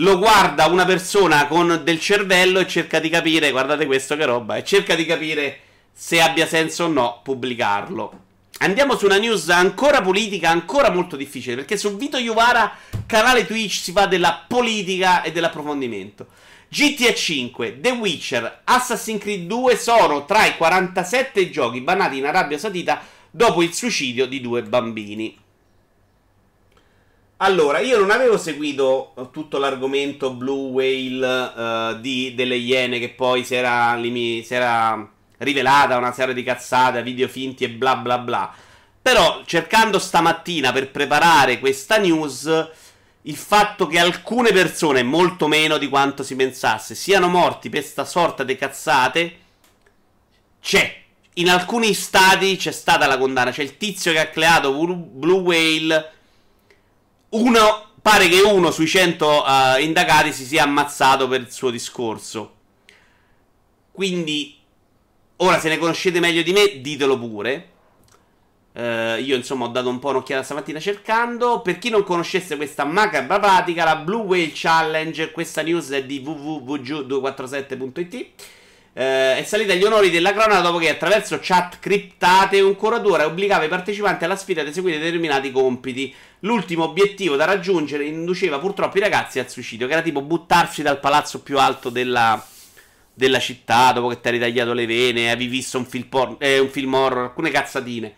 Lo guarda una persona con del cervello e cerca di capire, guardate questo che roba, e cerca di capire se abbia senso o no pubblicarlo. Andiamo su una news ancora politica, ancora molto difficile, perché su Vito Iuvara, canale Twitch, si fa della politica e dell'approfondimento. GTA 5, The Witcher, Assassin's Creed 2 sono tra i 47 giochi bannati in Arabia Saudita dopo il suicidio di due bambini. Allora, io non avevo seguito tutto l'argomento Blue Whale uh, di, delle Iene che poi si era, limi, si era rivelata una serie di cazzate, video finti e bla bla bla. Però cercando stamattina per preparare questa news, il fatto che alcune persone, molto meno di quanto si pensasse, siano morti per sta sorta di cazzate, c'è. In alcuni stati c'è stata la condanna. C'è il tizio che ha creato Blue Whale. Uno, pare che uno sui 100 uh, eh, indagati si sia ammazzato per il suo discorso. Quindi Ora, se ne conoscete meglio di me, ditelo pure. Uh, io, insomma, ho dato un po' un'occhiata stamattina cercando. Per chi non conoscesse questa macabra pratica, la Blue Whale Challenge, questa news è di www.247.it. Uh, eh, è salita agli onori della cronaca dopo che attraverso chat criptate un curatore obbligava i partecipanti alla sfida ad eseguire determinati compiti. L'ultimo obiettivo da raggiungere induceva purtroppo i ragazzi al suicidio, che era tipo buttarsi dal palazzo più alto della, della città dopo che ti hai ritagliato le vene, avevi visto un film, porno, eh, un film horror, alcune cazzatine.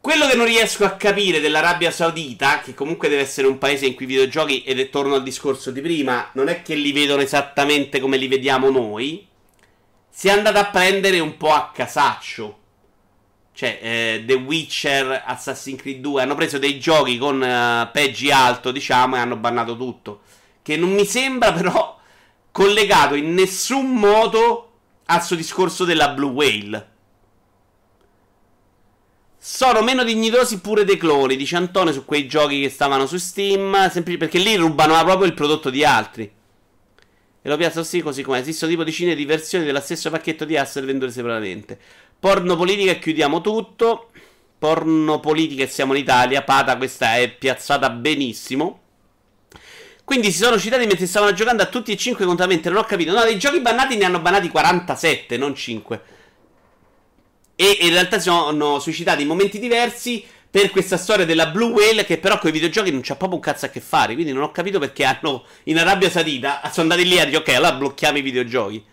Quello che non riesco a capire dell'Arabia Saudita, che comunque deve essere un paese in cui i videogiochi, ed è torno al discorso di prima, non è che li vedono esattamente come li vediamo noi, si è andata a prendere un po' a casaccio. Cioè, eh, The Witcher, Assassin's Creed 2 hanno preso dei giochi con uh, peggi alto, diciamo, e hanno bannato tutto. Che non mi sembra però collegato in nessun modo al suo discorso della Blue Whale. Sono meno dignitosi pure dei cloni, dice Antonio su quei giochi che stavano su Steam, perché lì rubano proprio il prodotto di altri. E lo piazza così così come esistono tipo decine di versioni dello stesso pacchetto di asset vendute separatamente. Porno politica e chiudiamo tutto. Porno politica e siamo in Italia. Pata questa è piazzata benissimo. Quindi si sono citati mentre stavano giocando a tutti e 5 contamente. Non ho capito. No, dei giochi bannati ne hanno bannati 47, non 5. E in realtà si sono suicidati in momenti diversi per questa storia della Blue Whale che però con i videogiochi non c'ha proprio un cazzo a che fare. Quindi non ho capito perché hanno in Arabia Saudita sono andati lì a dire ok, allora blocchiamo i videogiochi.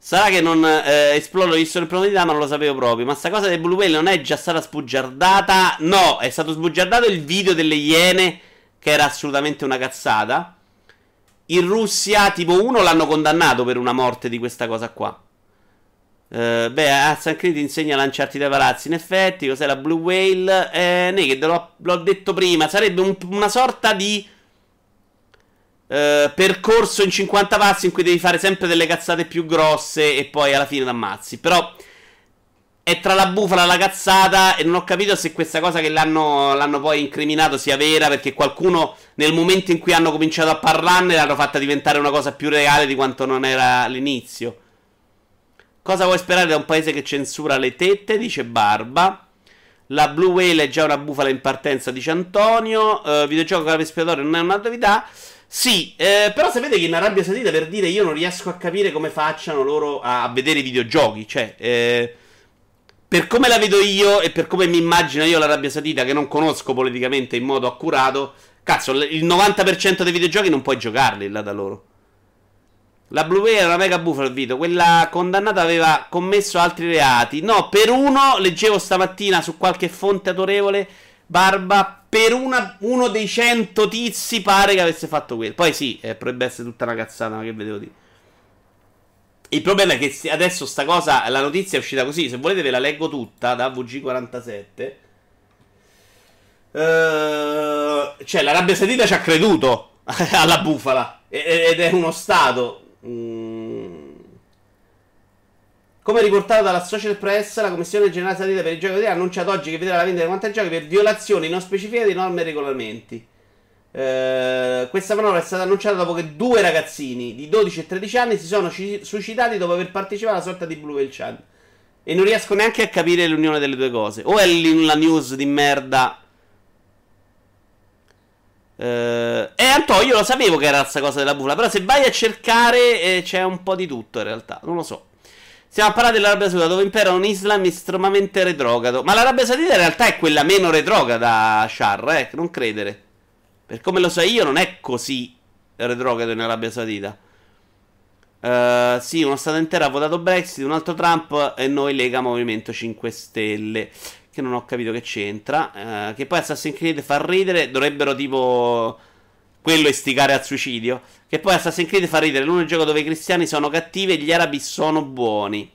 Sarà che non eh, esplodo visto il profondità, ma non lo sapevo proprio. Ma sta cosa del Blue Whale non è già stata sbugiardata? No, è stato sbugiardato il video delle iene che era assolutamente una cazzata. In Russia, tipo 1 l'hanno condannato per una morte di questa cosa qua. Uh, beh, Assassin's Creed insegna a lanciarti dai palazzi. In effetti, cos'è la Blue Whale? Eh, Naked, l'ho, l'ho detto prima. Sarebbe un, una sorta di uh, percorso in 50 passi in cui devi fare sempre delle cazzate più grosse e poi alla fine l'ammazzi. Però è tra la bufala e la cazzata e non ho capito se questa cosa che l'hanno, l'hanno, poi incriminato sia vera perché qualcuno nel momento in cui hanno cominciato a parlarne l'hanno fatta diventare una cosa più reale di quanto non era all'inizio. Cosa vuoi sperare da un paese che censura le tette? Dice Barba. La Blue Whale è già una bufala in partenza, dice Antonio. Uh, videogioco espiatoria non è una novità. Sì, eh, però sapete che in Arabia Saudita per dire io non riesco a capire come facciano loro a vedere i videogiochi. Cioè, eh, per come la vedo io e per come mi immagino io l'Arabia Saudita, che non conosco politicamente in modo accurato, cazzo, il 90% dei videogiochi non puoi giocarli là da loro. La Blue Whale era una mega bufala il video. Quella condannata aveva commesso altri reati. No, per uno, leggevo stamattina su qualche fonte autorevole, Barba, per una, uno dei cento tizi pare che avesse fatto quello. Poi sì, eh, potrebbe essere tutta una cazzata, ma che vedevo dire. Il problema è che adesso sta cosa, la notizia è uscita così. Se volete ve la leggo tutta da VG47. Uh, cioè, l'Arabia Saudita ci ha creduto alla bufala. Ed è uno Stato Mm. Come riportato dalla Social Press, la Commissione Generale Satellite per i Giochi ha annunciato oggi che vedrà la vendita di quanti giochi per violazioni non specificate di norme e regolamenti. Eh, questa manovra è stata annunciata dopo che due ragazzini di 12 e 13 anni si sono ci- suicidati dopo aver partecipato alla sorta di Blue Whale Chan. E non riesco neanche a capire l'unione delle due cose. O è la news di merda Uh, e Antonio, io lo sapevo che era questa cosa della bufala. Però se vai a cercare eh, c'è un po' di tutto in realtà. Non lo so. Stiamo a parlare dell'Arabia Saudita dove impera un Islam estremamente retrogrado. Ma l'Arabia Saudita in realtà è quella meno retrograda, Shar, eh, non credere. Per come lo so io, non è così retrogrado in Arabia Saudita. Uh, sì, uno stato intero ha votato Brexit, un altro Trump e noi Lega Movimento 5 Stelle che non ho capito che c'entra. Eh, che poi Assassin's Creed fa ridere, dovrebbero tipo quello istigare al suicidio. Che poi Assassin's Creed fa ridere, l'unico gioco dove i cristiani sono cattivi e gli arabi sono buoni.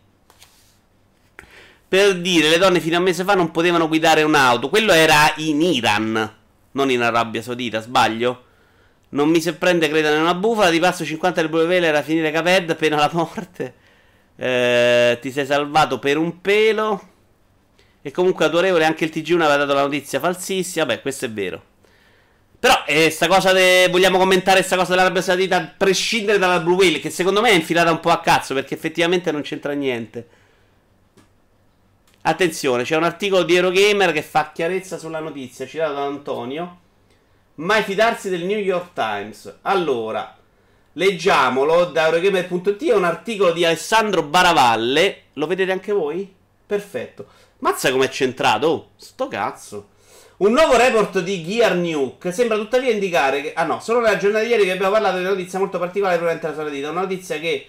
Per dire, le donne fino a un mese fa non potevano guidare un'auto. Quello era in Iran, non in Arabia Saudita, sbaglio? Non mi se prende credere in una bufala. Di passo 50 del Blue Vele era finire Caped, pena la morte. Eh, ti sei salvato per un pelo. E comunque autorevole anche il TG1 aveva dato la notizia falsissima. Beh, questo è vero. Però, eh, sta cosa de... vogliamo commentare questa cosa dell'Arabia Saudita a prescindere dalla Blue Whale, che secondo me è infilata un po' a cazzo, perché effettivamente non c'entra niente. Attenzione, c'è un articolo di Eurogamer che fa chiarezza sulla notizia, citato da Antonio. Mai fidarsi del New York Times. Allora, leggiamolo da Eurogamer.it, è un articolo di Alessandro Baravalle. Lo vedete anche voi? Perfetto. Mazza com'è centrato. Oh, sto cazzo. Un nuovo report di Gear Nuke sembra tuttavia indicare che. Ah no, solo nella giornata di ieri vi abbiamo parlato di una notizia molto particolare proveniente dalla Saudita. Una notizia che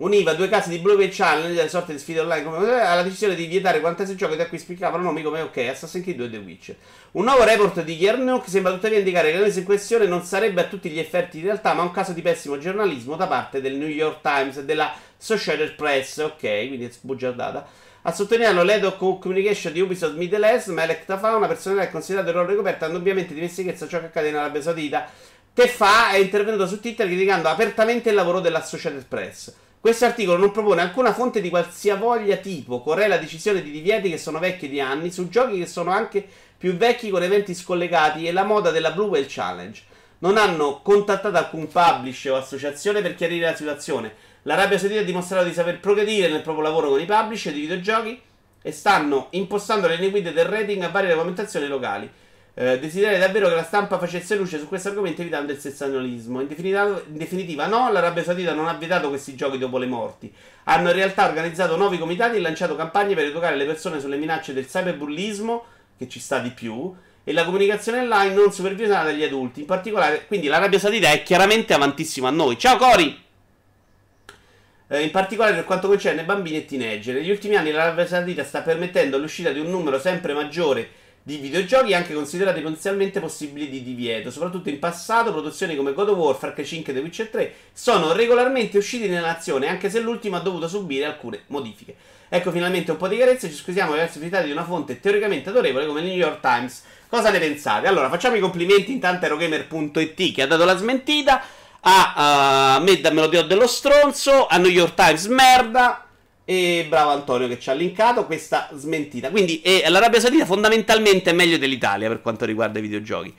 univa due casi di Blue Whale Challenge, delle sorte di sfide online, come alla decisione di vietare quantesi giochi da cui spiccavano nomi come OK, Assassin's Creed 2 e The Witcher. Un nuovo report di Nuke sembra tuttavia indicare che la in questione non sarebbe a tutti gli effetti in realtà, ma un caso di pessimo giornalismo da parte del New York Times e della Associated Press. Ok, quindi è sbugiardata a sottolinearlo l'Head of Communication di Ubisoft Middle East, Malek Tafa, una persona che è considerata il ruolo ricoperto, indubbiamente dimestichezza ciò che accade in Arabia Saudita. Tefa è intervenuto su Twitter criticando apertamente il lavoro dell'Associated Press. Questo articolo non propone alcuna fonte di qualsivoglia tipo, correla decisioni di divieti che sono vecchi di anni, su giochi che sono anche più vecchi con eventi scollegati e la moda della Blue Whale Challenge. Non hanno contattato alcun publisher o associazione per chiarire la situazione L'Arabia Saudita ha dimostrato di saper progredire nel proprio lavoro con i publisher di videogiochi e stanno impostando le linee guida del rating a varie regolamentazioni locali. Eh, desiderare davvero che la stampa facesse luce su questo argomento evitando il sezionalismo. In, in, definitiva, no, l'Arabia Saudita non ha vietato questi giochi dopo le morti. Hanno in realtà organizzato nuovi comitati e lanciato campagne per educare le persone sulle minacce del cyberbullismo, che ci sta di più, e la comunicazione online non supervisionata dagli adulti. In particolare, quindi l'Arabia Saudita è chiaramente avantissima a noi. Ciao Cori! eh, in particolare per quanto concerne bambini e teenager. Negli ultimi anni l'Arabia Saudita sta permettendo l'uscita di un numero sempre maggiore di videogiochi anche considerati potenzialmente possibili di divieto. Soprattutto in passato produzioni come God of War, Far Cry 5 e The Witcher 3 sono regolarmente usciti nella nazione, anche se l'ultimo ha dovuto subire alcune modifiche. Ecco finalmente un po' di chiarezza, ci scusiamo per essere citati di una fonte teoricamente autorevole come il New York Times. Cosa ne pensate? Allora, facciamo i complimenti intanto a Erogamer.it che ha dato la smentita a uh, me da Melodio dello stronzo, a New York Times merda. E bravo Antonio che ci ha linkato questa smentita. Quindi eh, l'Arabia Saudita fondamentalmente è meglio dell'Italia per quanto riguarda i videogiochi.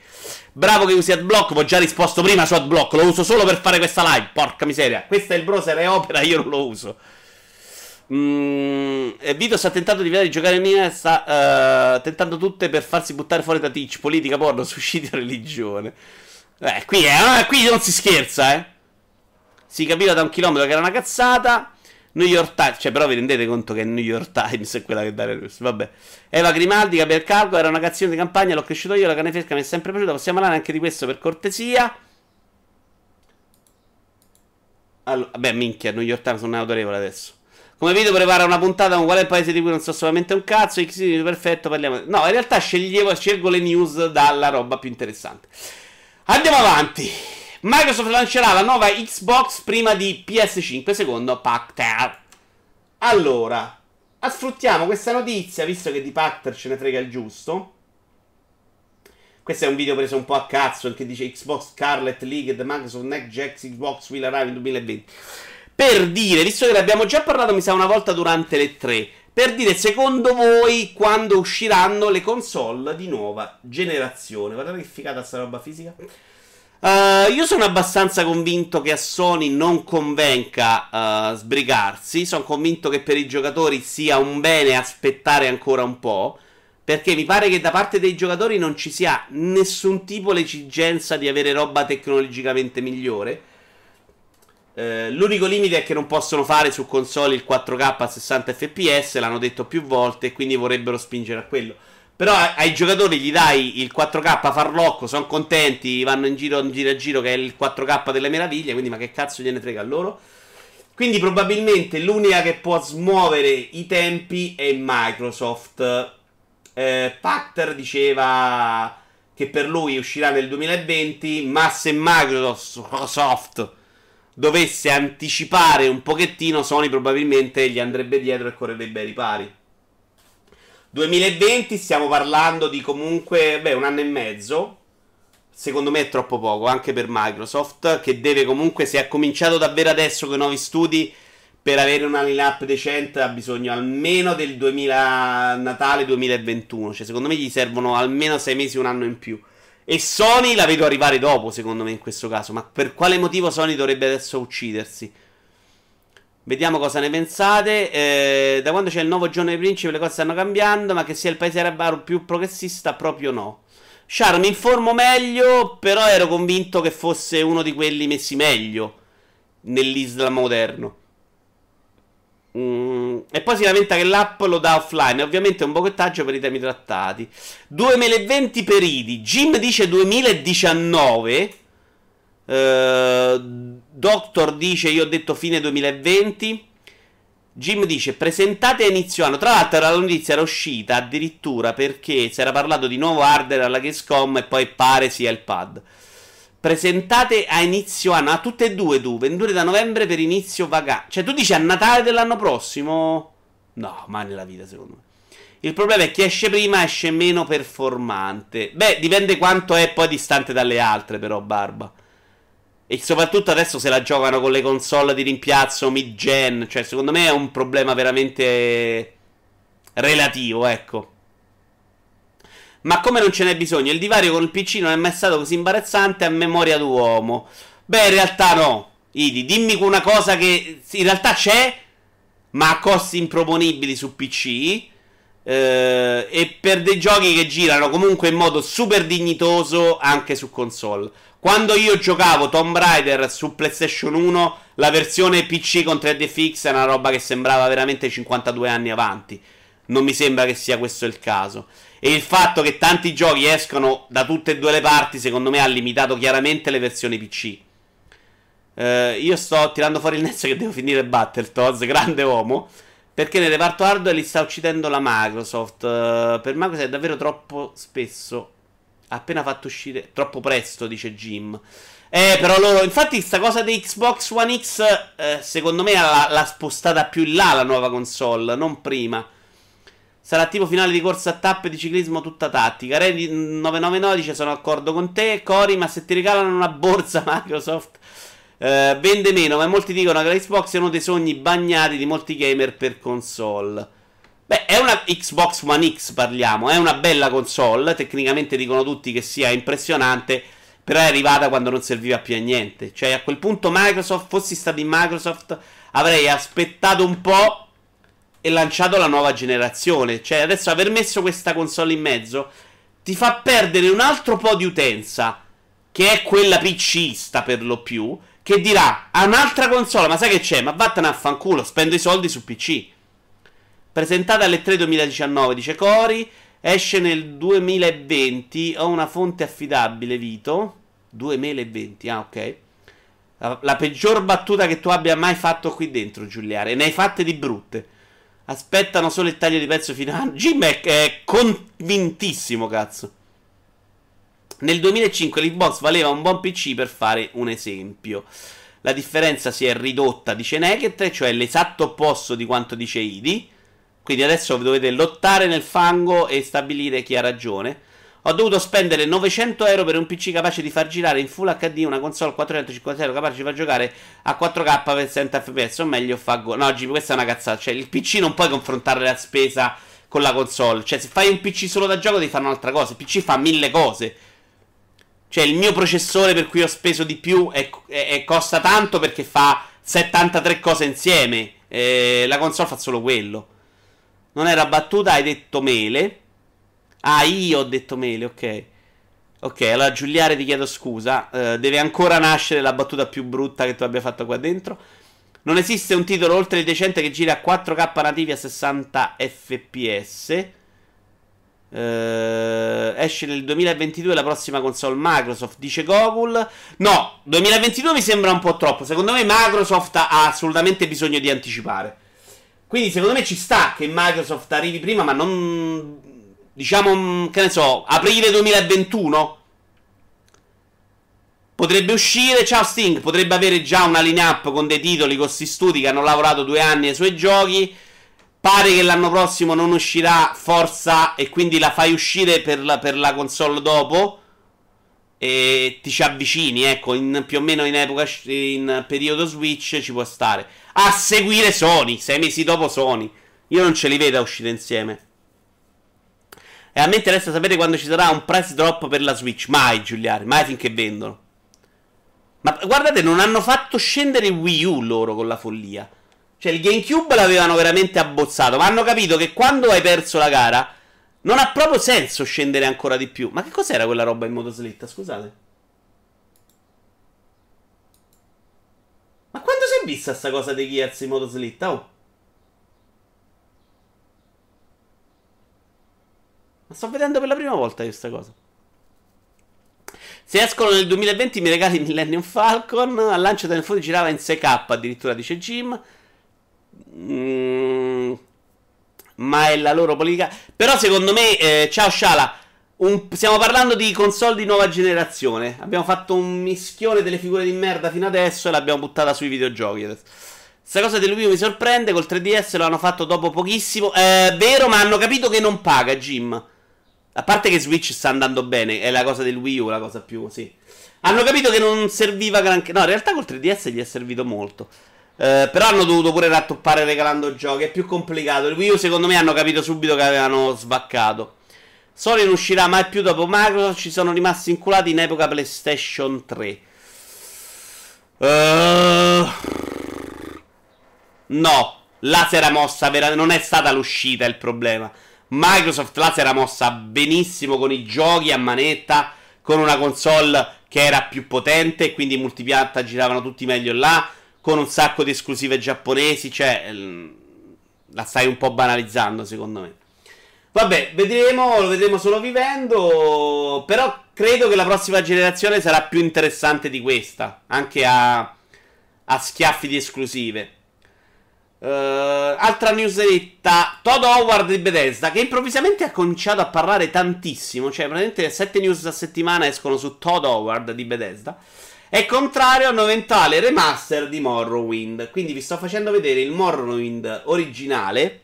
Bravo che usi AdBlock, ho già risposto prima su AdBlock, lo uso solo per fare questa live. Porca miseria, questo è il browser e Opera, io non lo uso. Mm, Vito sta tentando di vedere di giocare in mia. Sta uh, tentando tutte per farsi buttare fuori da Twitch. Politica, porno, suicidio, religione. Eh, qui, eh, qui non si scherza, eh. Si capiva da un chilometro che era una cazzata. New York Times, cioè, però vi rendete conto che New York Times è quella che dà le news. Vabbè. Eva Grimaldi, Gabriel Calco, era una canzone di campagna, l'ho cresciuto io, la carne fresca mi è sempre piaciuta. Possiamo parlare anche di questo per cortesia. Allora, beh, minchia, New York Times non è autorevole adesso. Come video prepara una puntata con qual è il paese di cui non so solamente un cazzo. X perfetto, parliamo. No, in realtà sceglievo, scelgo le news dalla roba più interessante. Andiamo avanti. Microsoft lancerà la nuova Xbox prima di PS5, secondo Pacter. Allora, sfruttiamo questa notizia, visto che di Pacter ce ne frega il giusto. Questo è un video preso un po' a cazzo, che dice Xbox Scarlet League Microsoft Next Gen Xbox will arrive in 2020. Per dire, visto che ne abbiamo già parlato, mi sa una volta durante le tre, per dire secondo voi quando usciranno le console di nuova generazione. Guardate che figata sta roba fisica. Uh, io sono abbastanza convinto che a Sony non convenga uh, sbrigarsi. Sono convinto che per i giocatori sia un bene aspettare ancora un po'. Perché mi pare che da parte dei giocatori non ci sia nessun tipo l'esigenza di avere roba tecnologicamente migliore. Uh, l'unico limite è che non possono fare su console il 4K a 60 fps. L'hanno detto più volte. Quindi vorrebbero spingere a quello. Però ai giocatori gli dai il 4K farlocco, sono contenti, vanno in giro, in giro a giro che è il 4K delle meraviglie, quindi ma che cazzo gliene frega a loro? Quindi probabilmente l'unica che può smuovere i tempi è Microsoft. Eh, Pacter diceva che per lui uscirà nel 2020, ma se Microsoft dovesse anticipare un pochettino, Sony probabilmente gli andrebbe dietro e correrebbe ai ripari. 2020 stiamo parlando di comunque, beh, un anno e mezzo. Secondo me è troppo poco, anche per Microsoft, che deve comunque, se ha cominciato davvero adesso con i nuovi studi, per avere una line-up decente ha bisogno almeno del 2000, Natale 2021. Cioè, secondo me gli servono almeno 6 mesi, un anno in più. E Sony la vedo arrivare dopo, secondo me, in questo caso. Ma per quale motivo Sony dovrebbe adesso uccidersi? Vediamo cosa ne pensate. Eh, da quando c'è il nuovo giorno dei principi le cose stanno cambiando, ma che sia il paese arabo più progressista proprio no. Char, mi informo meglio, però ero convinto che fosse uno di quelli messi meglio nell'Islam moderno. Mm, e poi si lamenta che l'app lo dà offline. Ovviamente è un bochettaggio per i temi trattati. 2020 per IDI. Jim dice 2019. Eh, Doctor dice: Io ho detto fine 2020. Jim dice: Presentate a inizio anno. Tra l'altro, la notizia era uscita addirittura perché si era parlato di nuovo hardware alla Gamescom e poi pare sia il pad. Presentate a inizio anno, a tutte e due tu, vendute da novembre per inizio vacanza. Cioè, tu dici a Natale dell'anno prossimo? No, mai nella vita, secondo me. Il problema è che esce prima, esce meno performante. Beh, dipende quanto è poi distante dalle altre, però, Barba. E soprattutto adesso se la giocano con le console di rimpiazzo mid-gen. Cioè, secondo me è un problema veramente relativo, ecco. Ma come non ce n'è bisogno? Il divario con il PC non è mai stato così imbarazzante a memoria d'uomo. Beh, in realtà no. Idi, dimmi una cosa che in realtà c'è, ma a costi improponibili su PC. Eh, e per dei giochi che girano comunque in modo super dignitoso anche su console. Quando io giocavo Tomb Raider su PlayStation 1, la versione PC con 3DFX è una roba che sembrava veramente 52 anni avanti. Non mi sembra che sia questo il caso. E il fatto che tanti giochi escono da tutte e due le parti, secondo me, ha limitato chiaramente le versioni PC. Uh, io sto tirando fuori il nesso che devo finire Battletoads, grande uomo. Perché nel reparto hardware li sta uccidendo la Microsoft. Uh, per Microsoft è davvero troppo spesso appena fatto uscire troppo presto, dice Jim. Eh, però loro, infatti, questa cosa di Xbox One X, eh, secondo me, l'ha, l'ha, spostata più in là la nuova console, non prima. Sarà tipo finale di corsa a tappe di ciclismo tutta tattica. Ready 999 dice: Sono d'accordo con te, Cori. Ma se ti regalano una borsa Microsoft, eh, vende meno. Ma molti dicono che l'Xbox è uno dei sogni bagnati di molti gamer per console. Beh, è una Xbox One X, parliamo. È una bella console. Tecnicamente dicono tutti che sia impressionante. Però è arrivata quando non serviva più a niente. Cioè, a quel punto Microsoft, fossi stato in Microsoft, avrei aspettato un po'. e lanciato la nuova generazione. Cioè, adesso aver messo questa console in mezzo ti fa perdere un altro po' di utenza, che è quella PCista per lo più, che dirà, ha un'altra console, ma sai che c'è? Ma vattene a fanculo, spendo i soldi su PC. Presentata alle 3 2019, dice Cori, esce nel 2020, ho una fonte affidabile, Vito. 2020, ah ok. La, la peggior battuta che tu abbia mai fatto qui dentro, Giuliare, ne hai fatte di brutte. Aspettano solo il taglio di pezzo finale. Jim è, è convintissimo, cazzo. Nel 2005 l'Xbox valeva un buon PC per fare un esempio. La differenza si è ridotta, dice Naked, cioè l'esatto opposto di quanto dice Idi. Quindi adesso dovete lottare nel fango e stabilire chi ha ragione. Ho dovuto spendere 900 euro per un PC capace di far girare in Full HD una console 450 euro capace di far giocare a 4K per 60 fps o meglio fa go- No, G, questa è una cazzata. Cioè, il PC non puoi confrontare la spesa con la console. Cioè, se fai un PC solo da gioco devi fare un'altra cosa. Il PC fa mille cose. Cioè, il mio processore per cui ho speso di più è, è, è costa tanto perché fa 73 cose insieme. Eh, la console fa solo quello. Non era battuta, hai detto mele. Ah, io ho detto mele, ok. Ok, allora Giuliare ti chiedo scusa. Uh, deve ancora nascere la battuta più brutta che tu abbia fatto qua dentro. Non esiste un titolo oltre il decente che gira a 4K nativi a 60 fps. Uh, esce nel 2022 la prossima console Microsoft, dice Google. No, 2022 mi sembra un po' troppo. Secondo me Microsoft ha assolutamente bisogno di anticipare. Quindi secondo me ci sta che Microsoft arrivi prima, ma non diciamo, mm, che ne so, aprile 2021 potrebbe uscire. Ciao Sting, potrebbe avere già una line-up con dei titoli, con questi studi che hanno lavorato due anni ai suoi giochi. Pare che l'anno prossimo non uscirà Forza e quindi la fai uscire per la, per la console dopo. E ti ci avvicini, ecco, in, più o meno in epoca, in periodo Switch ci può stare. A seguire Sony, sei mesi dopo Sony. Io non ce li vedo a uscire insieme. E a me interessa sapere quando ci sarà un price drop per la Switch. Mai, Giuliani, mai finché vendono. Ma guardate, non hanno fatto scendere il Wii U loro con la follia. Cioè, il GameCube l'avevano veramente abbozzato. Ma hanno capito che quando hai perso la gara, non ha proprio senso scendere ancora di più. Ma che cos'era quella roba in motoslitta? Scusate. È vista sta cosa dei Gears in motoslitta? Oh. Ma sto vedendo per la prima volta questa cosa. Se escono nel 2020 mi regali Millennium Falcon. Al lancio del telefono girava in 6K, addirittura dice Jim. Mm, ma è la loro politica. Però secondo me, eh, ciao Shala. Un, stiamo parlando di console di nuova generazione. Abbiamo fatto un mischione delle figure di merda fino adesso e l'abbiamo buttata sui videogiochi. Questa cosa del Wii mi sorprende. Col 3DS lo hanno fatto dopo pochissimo. È vero, ma hanno capito che non paga, Jim. A parte che Switch sta andando bene, è la cosa del Wii U, la cosa più, sì. Hanno capito che non serviva granché. No, in realtà col 3DS gli è servito molto. Eh, però hanno dovuto pure rattoppare regalando giochi. È più complicato. Il Wii U, secondo me, hanno capito subito che avevano svaccato. Sony non uscirà mai più dopo Microsoft. Ci sono rimasti inculati in epoca PlayStation 3. Uh... Eh, no, la si era mossa. Vera... Non è stata l'uscita il problema. Microsoft là si era mossa benissimo con i giochi a manetta, con una console che era più potente quindi i multipiatta giravano tutti meglio là, con un sacco di esclusive giapponesi, cioè la stai un po' banalizzando secondo me. Vabbè, vedremo, lo vedremo solo vivendo, però credo che la prossima generazione sarà più interessante di questa, anche a, a schiaffi di esclusive. Uh, altra newsetta Todd Howard di Bethesda che improvvisamente ha cominciato a parlare tantissimo cioè praticamente 7 news a settimana escono su Todd Howard di Bethesda è contrario al noventale remaster di Morrowind quindi vi sto facendo vedere il Morrowind originale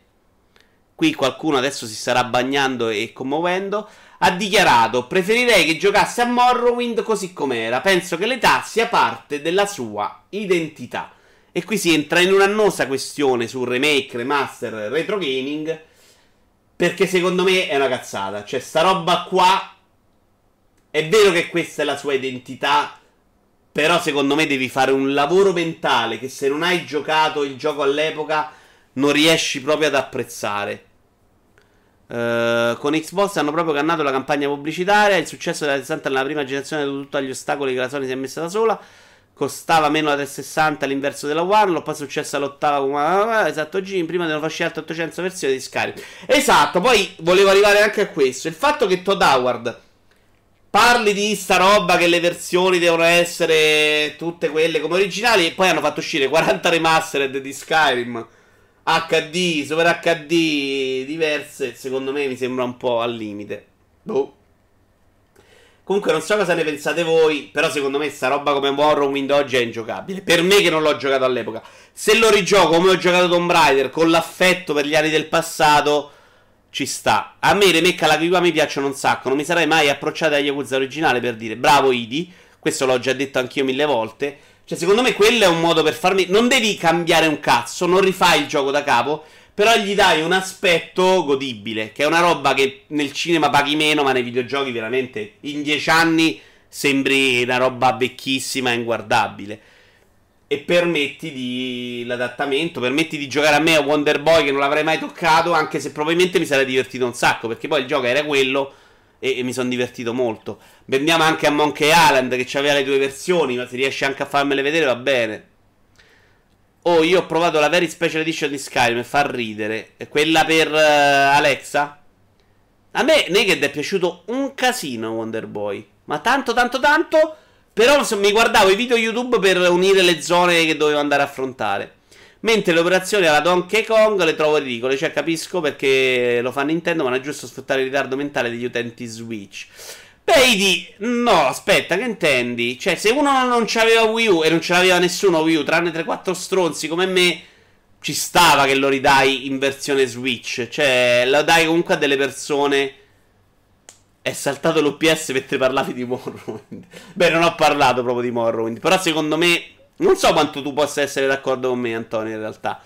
qui qualcuno adesso si starà bagnando e commuovendo ha dichiarato preferirei che giocasse a Morrowind così com'era penso che l'età sia parte della sua identità e qui si entra in un'annosa questione sul remake, remaster, retro gaming. Perché secondo me è una cazzata. Cioè, sta roba qua. È vero che questa è la sua identità. Però secondo me devi fare un lavoro mentale che se non hai giocato il gioco all'epoca non riesci proprio ad apprezzare. Uh, con Xbox hanno proprio cannato la campagna pubblicitaria. Il successo della 60 nella prima generazione è dovuto agli ostacoli che la Sony si è messa da sola. Costava meno la 360 all'inverso della One. L'ho poi successo all'ottava come esatto G. Prima non far scelta 800 versioni di Skyrim. Esatto, poi volevo arrivare anche a questo. Il fatto che Todd Howard parli di sta roba che le versioni devono essere tutte quelle come originali. E poi hanno fatto uscire 40 remastered di Skyrim HD, Super HD diverse, secondo me mi sembra un po' al limite. Boh. Comunque non so cosa ne pensate voi, però secondo me sta roba come Morrowind oggi è ingiocabile. Per me che non l'ho giocato all'epoca. Se lo rigioco come ho giocato Tomb Raider, con l'affetto per gli anni del passato, ci sta. A me i remake alla Kiwa mi piacciono un sacco, non mi sarei mai approcciato agli Yakuza originale per dire bravo Idi, questo l'ho già detto anch'io mille volte. Cioè, secondo me quello è un modo per farmi. Non devi cambiare un cazzo, non rifai il gioco da capo. Però gli dai un aspetto godibile. Che è una roba che nel cinema paghi meno, ma nei videogiochi veramente in dieci anni sembri una roba vecchissima e inguardabile. E permetti di l'adattamento, permetti di giocare a me a Wonder Boy che non l'avrei mai toccato, anche se probabilmente mi sarei divertito un sacco, perché poi il gioco era quello e, e mi sono divertito molto. Vendiamo anche a Monkey Island che aveva le due versioni, ma se riesci anche a farmele vedere va bene. Oh, io ho provato la Very Special Edition di Skyrim e fa ridere. È quella per uh, Alexa? A me Naked è piaciuto un casino Wonder Boy. Ma tanto, tanto, tanto. Però mi guardavo i video YouTube per unire le zone che dovevo andare a affrontare. Mentre le operazioni alla Donkey Kong le trovo ridicole. Cioè, capisco perché lo fa Nintendo, ma non è giusto sfruttare il ritardo mentale degli utenti Switch. Beh, Idi, no, aspetta, che intendi? Cioè, se uno non c'aveva Wii U e non ce l'aveva nessuno Wii U, tranne 3-4 stronzi come me, ci stava che lo ridai in versione Switch. Cioè, lo dai comunque a delle persone. È saltato l'OPS mentre parlavi di Morrowind. Beh, non ho parlato proprio di Morrowind. Però secondo me non so quanto tu possa essere d'accordo con me, Antonio, in realtà.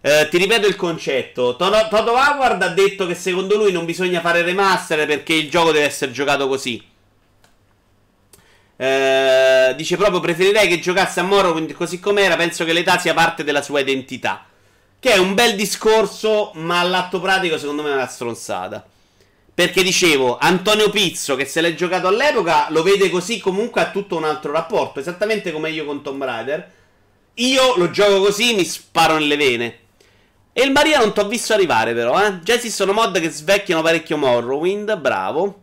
Eh, ti ripeto il concetto. Toto, Toto Howard ha detto che secondo lui non bisogna fare remaster perché il gioco deve essere giocato così. Eh, dice proprio preferirei che giocasse a Morrowind così com'era. Penso che l'età sia parte della sua identità. Che è un bel discorso, ma all'atto pratico secondo me è una stronzata. Perché dicevo, Antonio Pizzo, che se l'è giocato all'epoca, lo vede così, comunque ha tutto un altro rapporto. Esattamente come io con Tomb Raider. Io lo gioco così, mi sparo nelle vene. E il Maria non ti ho visto arrivare, però, eh. Già esistono mod che svecchiano parecchio Morrowind, bravo.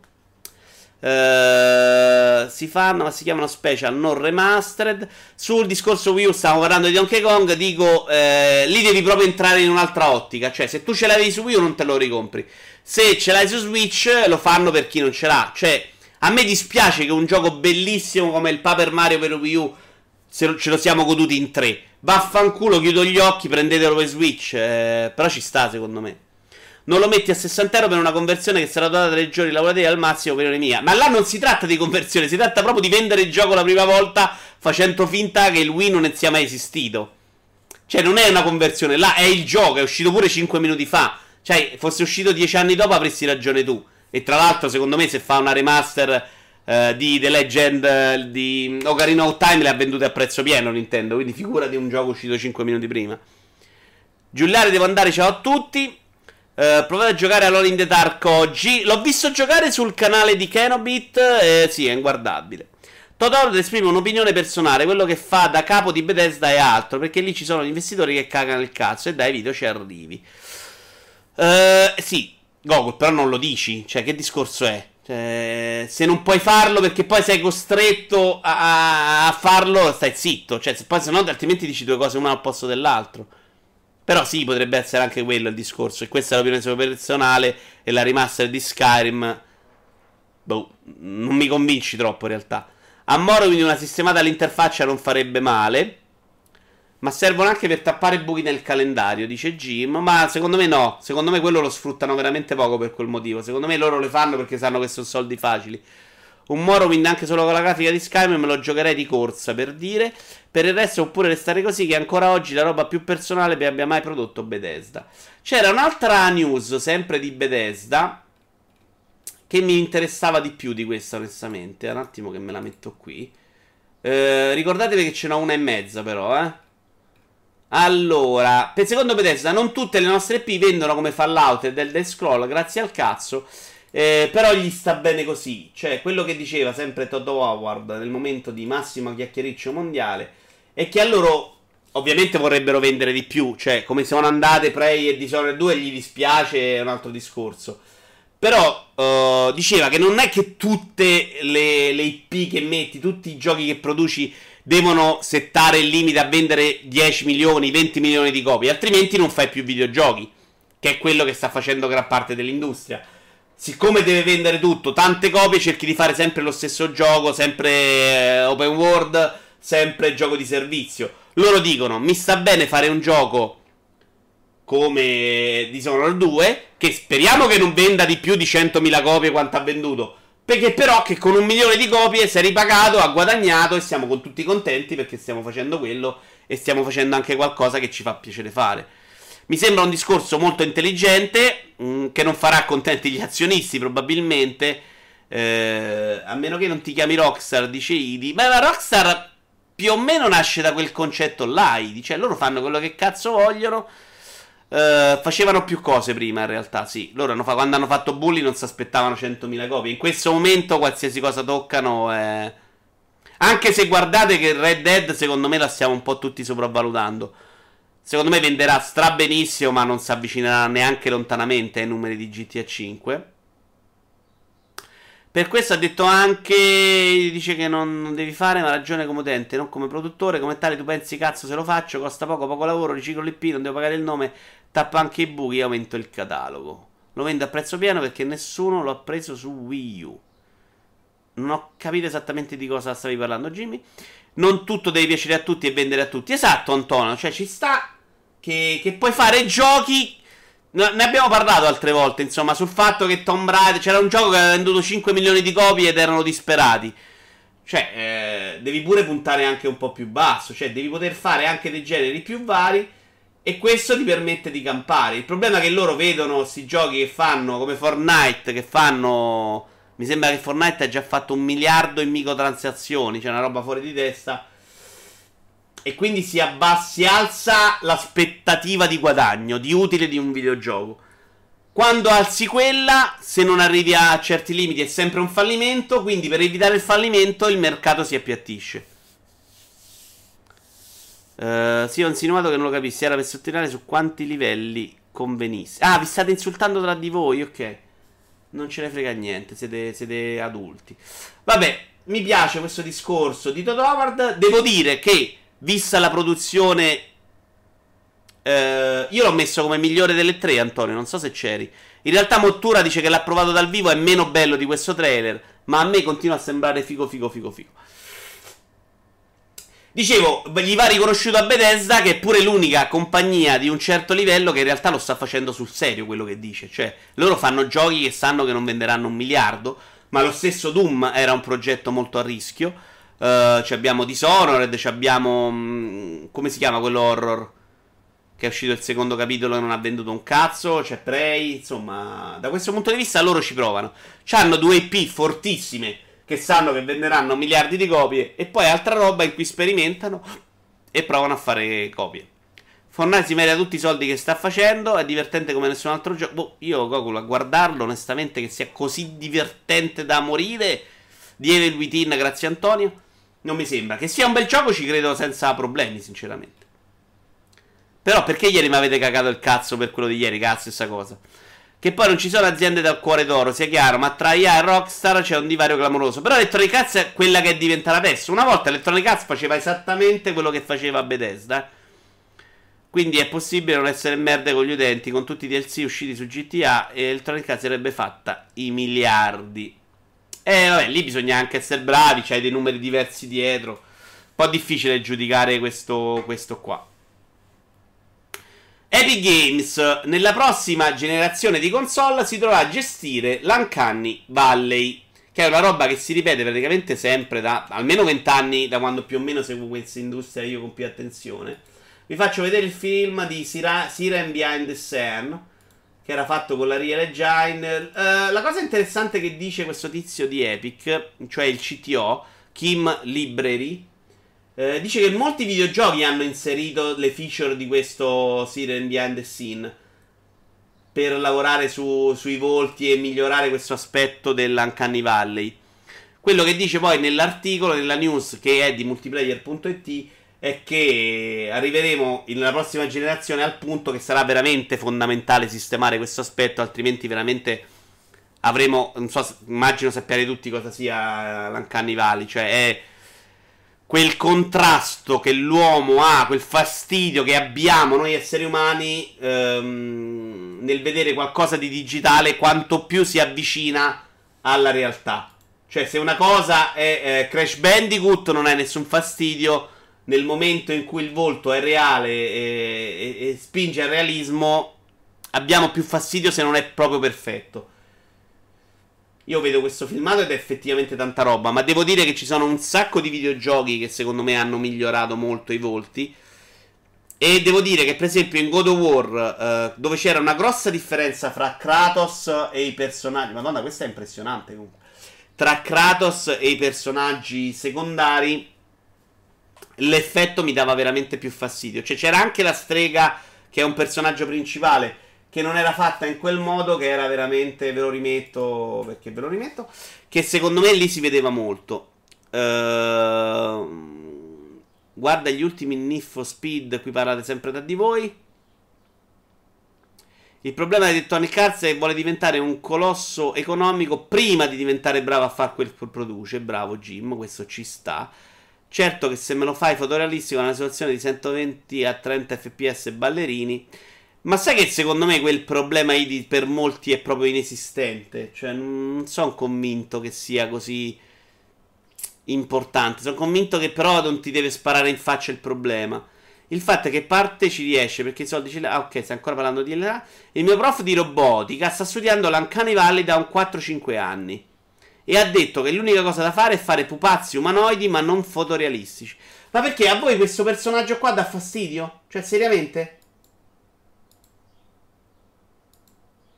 Uh, si fanno, ma si chiamano special non remastered. Sul discorso Wii U stiamo parlando di Donkey Kong. Dico, eh, lì devi proprio entrare in un'altra ottica. Cioè, se tu ce l'avevi su Wii U, non te lo ricompri. Se ce l'hai su Switch, lo fanno per chi non ce l'ha. Cioè, a me dispiace che un gioco bellissimo come il Paper Mario per Wii U ce lo siamo goduti in tre. Vaffanculo, chiudo gli occhi, prendetelo per Switch. Eh, però ci sta, secondo me. Non lo metti a 60 euro per una conversione che sarà durata tre giorni lavorativi al massimo, opinione mia. Ma là non si tratta di conversione, si tratta proprio di vendere il gioco la prima volta facendo finta che il Wii non sia mai esistito. Cioè, non è una conversione, là è il gioco, è uscito pure 5 minuti fa. Cioè, fosse uscito dieci anni dopo avresti ragione tu. E tra l'altro, secondo me, se fa una remaster uh, di The Legend uh, di Ocarina of Time, le ha vendute a prezzo pieno Nintendo. Quindi figura di un gioco uscito 5 minuti prima. Giuliare, devo andare. Ciao a tutti. Uh, provate a giocare a Lore in the Dark oggi. L'ho visto giocare sul canale di Kenobit. Eh, sì, è inguardabile. Totoro esprime un'opinione personale, quello che fa da capo di Bethesda e altro, perché lì ci sono gli investitori che cagano il cazzo e dai video ci arrivi. Uh, sì, Gogol, però non lo dici. Cioè, che discorso è? Cioè, se non puoi farlo perché poi sei costretto a, a farlo, stai zitto. Cioè, se poi se no, altrimenti dici due cose una al posto dell'altro. Però sì, potrebbe essere anche quello il discorso. E questa è l'opinione sua personale. E la remaster di Skyrim. Boh, non mi convinci troppo in realtà. A Moro, quindi una sistemata all'interfaccia non farebbe male. Ma servono anche per tappare buchi nel calendario, dice Jim. Ma secondo me no. Secondo me quello lo sfruttano veramente poco per quel motivo. Secondo me loro le fanno perché sanno che sono soldi facili. Un Morrowind anche solo con la grafica di Skyrim me lo giocherei di corsa per dire. Per il resto, oppure restare così, che ancora oggi la roba più personale che abbia mai prodotto Bethesda. C'era un'altra news, sempre di Bethesda, che mi interessava di più di questa, onestamente. Un attimo che me la metto qui. Eh, ricordatevi che ce n'ho una e mezza, però, eh. Allora, per secondo Bethesda, non tutte le nostre IP vendono come Fallout e del Death Scroll, grazie al cazzo. Eh, però gli sta bene così. Cioè, quello che diceva sempre Todd Howard nel momento di massimo chiacchiericcio mondiale è che a loro ovviamente vorrebbero vendere di più. Cioè, come sono andate Prey e Dishonored 2 gli dispiace, è un altro discorso. Però uh, diceva che non è che tutte le, le IP che metti, tutti i giochi che produci devono settare il limite a vendere 10 milioni, 20 milioni di copie, altrimenti non fai più videogiochi, che è quello che sta facendo gran parte dell'industria. Siccome deve vendere tutto, tante copie, cerchi di fare sempre lo stesso gioco, sempre eh, open world, sempre gioco di servizio. Loro dicono, mi sta bene fare un gioco come Dishonored 2, che speriamo che non venda di più di 100.000 copie quanto ha venduto. Perché però che con un milione di copie si è ripagato, ha guadagnato e siamo con tutti contenti perché stiamo facendo quello e stiamo facendo anche qualcosa che ci fa piacere fare. Mi sembra un discorso molto intelligente, mh, mm, che non farà contenti gli azionisti probabilmente, eh, a meno che non ti chiami Rockstar, dice Idi. Beh, la Rockstar più o meno nasce da quel concetto là, Idi, cioè loro fanno quello che cazzo vogliono Uh, facevano più cose prima, in realtà, sì. Loro hanno fa- quando hanno fatto Bully non si aspettavano 100.000 copie. In questo momento, qualsiasi cosa toccano è. Anche se guardate che Red Dead, secondo me, la stiamo un po' tutti sopravvalutando. Secondo me venderà stra benissimo, ma non si avvicinerà neanche lontanamente ai numeri di GTA 5. Per questo ha detto anche. Dice che non, non devi fare, ma ragione come utente, non come produttore. Come tale, tu pensi, cazzo, se lo faccio, costa poco, poco lavoro, riciclo l'IP, non devo pagare il nome tappa anche i buchi e aumento il catalogo. Lo vendo a prezzo pieno perché nessuno lo ha preso su Wii U. Non ho capito esattamente di cosa stavi parlando, Jimmy. Non tutto devi piacere a tutti e vendere a tutti. Esatto, Antonio. Cioè, ci sta che, che puoi fare giochi. Ne abbiamo parlato altre volte, insomma, sul fatto che Tomb Raider. C'era un gioco che aveva venduto 5 milioni di copie ed erano disperati. Cioè, eh, devi pure puntare anche un po' più basso. Cioè, devi poter fare anche dei generi più vari e questo ti permette di campare. Il problema è che loro vedono questi giochi che fanno come Fortnite, che fanno... Mi sembra che Fortnite ha già fatto un miliardo in microtransazioni, cioè una roba fuori di testa. E quindi si, abbassa, si alza l'aspettativa di guadagno, di utile di un videogioco. Quando alzi quella, se non arrivi a certi limiti è sempre un fallimento, quindi per evitare il fallimento il mercato si appiattisce. Uh, sì, ho insinuato che non lo capissi. Era per sottolineare su quanti livelli convenisse. Ah, vi state insultando tra di voi, ok. Non ce ne frega niente, siete, siete adulti. Vabbè, mi piace questo discorso di Todd Howard. Devo dire che, vista la produzione... Uh, io l'ho messo come migliore delle tre, Antonio. Non so se c'eri. In realtà, Mottura dice che l'ha provato dal vivo. È meno bello di questo trailer. Ma a me continua a sembrare figo, figo, figo, figo. Dicevo, gli va riconosciuto a Bethesda che è pure l'unica compagnia di un certo livello che in realtà lo sta facendo sul serio quello che dice. Cioè, loro fanno giochi che sanno che non venderanno un miliardo, ma lo stesso Doom era un progetto molto a rischio. Uh, abbiamo Dishonored, abbiamo... Mm, come si chiama quello horror? Che è uscito il secondo capitolo e non ha venduto un cazzo. C'è Prey, insomma... Da questo punto di vista loro ci provano. C'hanno due IP fortissime che sanno che venderanno miliardi di copie e poi altra roba in cui sperimentano e provano a fare copie. Fortnite si merita tutti i soldi che sta facendo, è divertente come nessun altro gioco. Boh, io Goku a guardarlo, onestamente, che sia così divertente da morire. Di Evil Within, grazie Antonio. Non mi sembra. Che sia un bel gioco, ci credo senza problemi, sinceramente. Però perché ieri mi avete cagato il cazzo per quello di ieri? Cazzo, stessa cosa. Che poi non ci sono aziende dal cuore d'oro, sia chiaro, ma tra IA e Rockstar c'è un divario clamoroso. Però Electronic Arts è quella che è diventata adesso. Una volta Electronic Arts faceva esattamente quello che faceva Bethesda. Quindi è possibile non essere merde con gli utenti, con tutti i DLC usciti su GTA e Electronic Arts sarebbe fatta i miliardi. E vabbè, lì bisogna anche essere bravi, c'hai dei numeri diversi dietro. Un po' difficile giudicare questo, questo qua. Epic Games nella prossima generazione di console si dovrà gestire l'Uncanny Valley, che è una roba che si ripete praticamente sempre da almeno 20 anni, da quando più o meno seguo questa industria io con più attenzione. Vi faccio vedere il film di Sira- Siren Behind the Sun, che era fatto con la Real Engine. Uh, la cosa interessante che dice questo tizio di Epic, cioè il CTO, Kim Library, Eh, dice che molti videogiochi hanno inserito le feature di questo Siren Behind the Scene per lavorare su, sui volti e migliorare questo aspetto dell'Uncanny Valley. Quello che dice poi nell'articolo, nella news che è di multiplayer.it, è che arriveremo nella prossima generazione al punto che sarà veramente fondamentale sistemare questo aspetto, altrimenti veramente avremo, non so, immagino sappiate tutti cosa sia l'Uncanny Valley, cioè è quel contrasto che l'uomo ha, quel fastidio che abbiamo noi esseri umani ehm, nel vedere qualcosa di digitale, quanto più si avvicina alla realtà. Cioè, se una cosa è eh, Crash Bandicoot, non hai nessun fastidio. Nel momento in cui il volto è reale e, e, e spinge al realismo, abbiamo più fastidio se non è proprio perfetto. Io vedo questo filmato ed è effettivamente tanta roba. Ma devo dire che ci sono un sacco di videogiochi che secondo me hanno migliorato molto i volti. E devo dire che, per esempio, in God of War, eh, dove c'era una grossa differenza fra Kratos e i personaggi. Madonna, questa è impressionante comunque. Tra Kratos e i personaggi secondari, l'effetto mi dava veramente più fastidio. Cioè, c'era anche la strega, che è un personaggio principale che non era fatta in quel modo, che era veramente, ve lo rimetto, perché ve lo rimetto, che secondo me lì si vedeva molto. Uh, guarda gli ultimi for Speed, qui parlate sempre da di voi. Il problema di Tony Arts è che vuole diventare un colosso economico prima di diventare bravo a fare quel che produce. Bravo Jim, questo ci sta. Certo che se me lo fai fotorealistico, una situazione di 120 a 30 fps ballerini ma sai che secondo me quel problema ID per molti è proprio inesistente? Cioè, non sono convinto che sia così importante. Sono convinto che però non ti deve sparare in faccia il problema. Il fatto è che parte ci riesce perché i soldi ce l'ha. Ah, ok, stai ancora parlando di LA. Il mio prof di robotica sta studiando l'Uncanny Valley da un 4-5 anni. E ha detto che l'unica cosa da fare è fare pupazzi umanoidi, ma non fotorealistici. Ma perché a voi questo personaggio qua dà fastidio? Cioè, seriamente?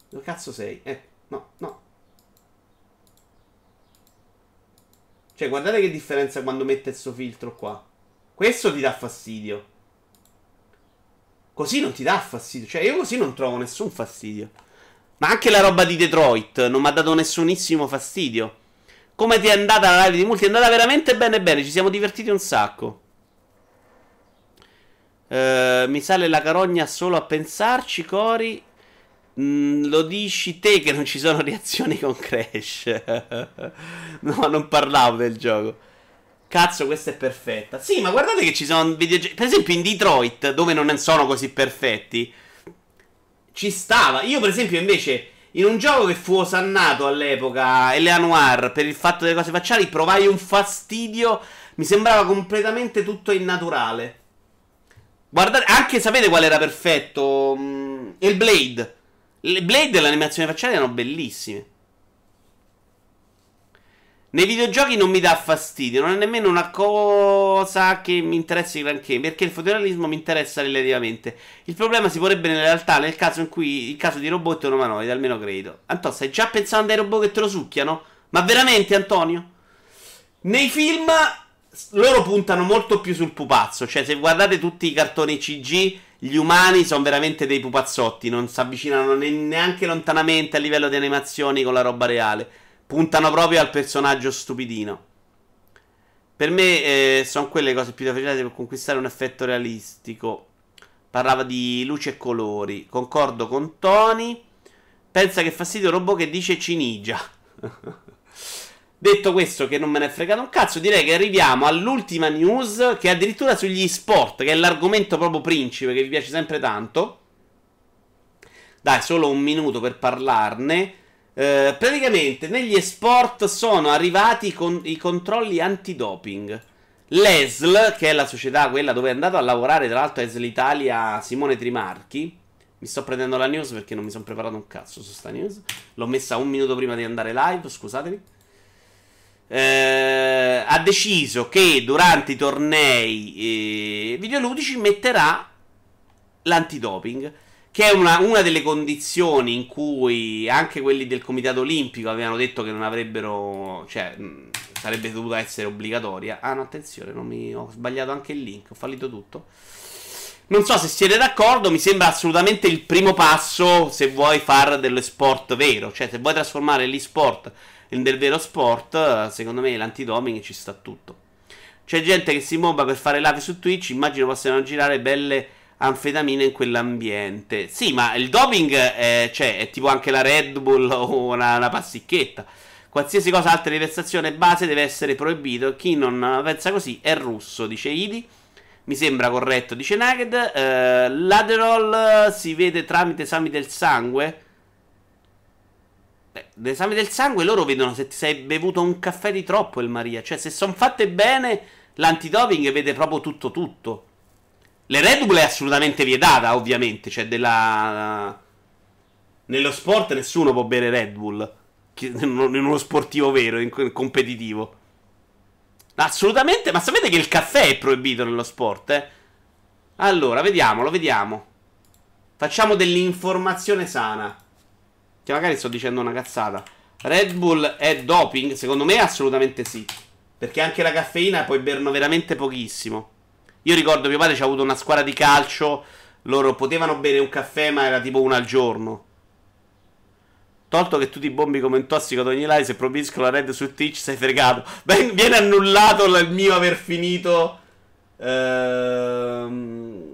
Dove cazzo sei? Eh, no, no. Cioè, guardate che differenza quando mette suo filtro qua. Questo ti dà fastidio. Così non ti dà fastidio. Cioè, io così non trovo nessun fastidio. Ma anche la roba di Detroit non mi ha dato nessunissimo fastidio. Come ti è andata la live di multi? È andata veramente bene bene. Ci siamo divertiti un sacco. Uh, mi sale la carogna solo a pensarci, Cori. Mm, lo dici te che non ci sono reazioni con Crash. no, non parlavo del gioco. Cazzo, questa è perfetta. Sì, ma guardate che ci sono videogiochi. Per esempio, in Detroit, dove non sono così perfetti, ci stava. Io, per esempio, invece, in un gioco che fu osannato all'epoca, Eleanor, per il fatto delle cose facciali, provai un fastidio. Mi sembrava completamente tutto innaturale. Guardate, anche sapete qual era perfetto? Mm, il Blade. Le Blade e l'animazione facciale erano bellissime. Nei videogiochi non mi dà fastidio, non è nemmeno una cosa che mi interessi granché, perché il fotorealismo mi interessa relativamente. Il problema si porrebbe nella realtà nel caso in cui il caso di robot e umanoidi, almeno credo. Antonio, stai già pensando ai robot che te lo succhiano? Ma veramente, Antonio? Nei film loro puntano molto più sul pupazzo, cioè se guardate tutti i cartoni CG gli umani sono veramente dei pupazzotti, non si avvicinano neanche lontanamente a livello di animazioni con la roba reale. Puntano proprio al personaggio stupidino. Per me eh, sono quelle cose più difficili per conquistare un effetto realistico. Parlava di luce e colori. Concordo con Tony. Pensa che fastidio il robot che dice cinigia. Detto questo, che non me ne è fregato un cazzo, direi che arriviamo all'ultima news, che è addirittura sugli sport, che è l'argomento proprio principe, che vi piace sempre tanto. Dai, solo un minuto per parlarne. Eh, praticamente negli esport sono arrivati con i controlli antidoping. L'ESL, che è la società quella dove è andato a lavorare, tra l'altro ESL Italia Simone Trimarchi. Mi sto prendendo la news perché non mi sono preparato un cazzo su sta news. L'ho messa un minuto prima di andare live, scusatemi eh, ha deciso che durante i tornei eh, videoludici metterà l'antidoping. che è una, una, delle condizioni in cui anche quelli del Comitato Olimpico avevano detto che non avrebbero, cioè, mh, sarebbe dovuta essere obbligatoria. Ah, no, attenzione, mi, ho sbagliato anche il link, ho fallito tutto. Non so se siete d'accordo, mi sembra assolutamente il primo passo se vuoi fare dello sport vero, cioè se vuoi trasformare l'e-sport del vero sport, secondo me l'antidoping ci sta tutto. C'è gente che si mobba per fare live su Twitch, immagino possano girare belle anfetamine in quell'ambiente. Sì, ma il doping è, cioè, è tipo anche la Red Bull o una, una passicchetta. Qualsiasi cosa altra di prestazione base deve essere proibito. Chi non pensa così è russo, dice Idi. Mi sembra corretto, dice Naked. Uh, L'Aderol si vede tramite esami del sangue. Beh, esami del sangue loro vedono se ti sei bevuto un caffè di troppo, il Maria. Cioè, se sono fatte bene, l'antidoping vede proprio tutto tutto. Le Red Bull è assolutamente vietata, ovviamente. Cioè, della. Nello sport nessuno può bere Red Bull. In uno sportivo vero, in competitivo. Assolutamente, ma sapete che il caffè è proibito nello sport, eh? Allora, vediamolo, vediamo. Facciamo dell'informazione sana. Che magari sto dicendo una cazzata. Red Bull è doping? Secondo me assolutamente sì. Perché anche la caffeina puoi berne veramente pochissimo. Io ricordo mio padre ci ha avuto una squadra di calcio. Loro potevano bere un caffè, ma era tipo uno al giorno. Tolto che tu ti bombi come un tossico ad ogni live, se proibisco la red su Twitch sei fregato. Ben, viene annullato il mio aver finito. Ehm,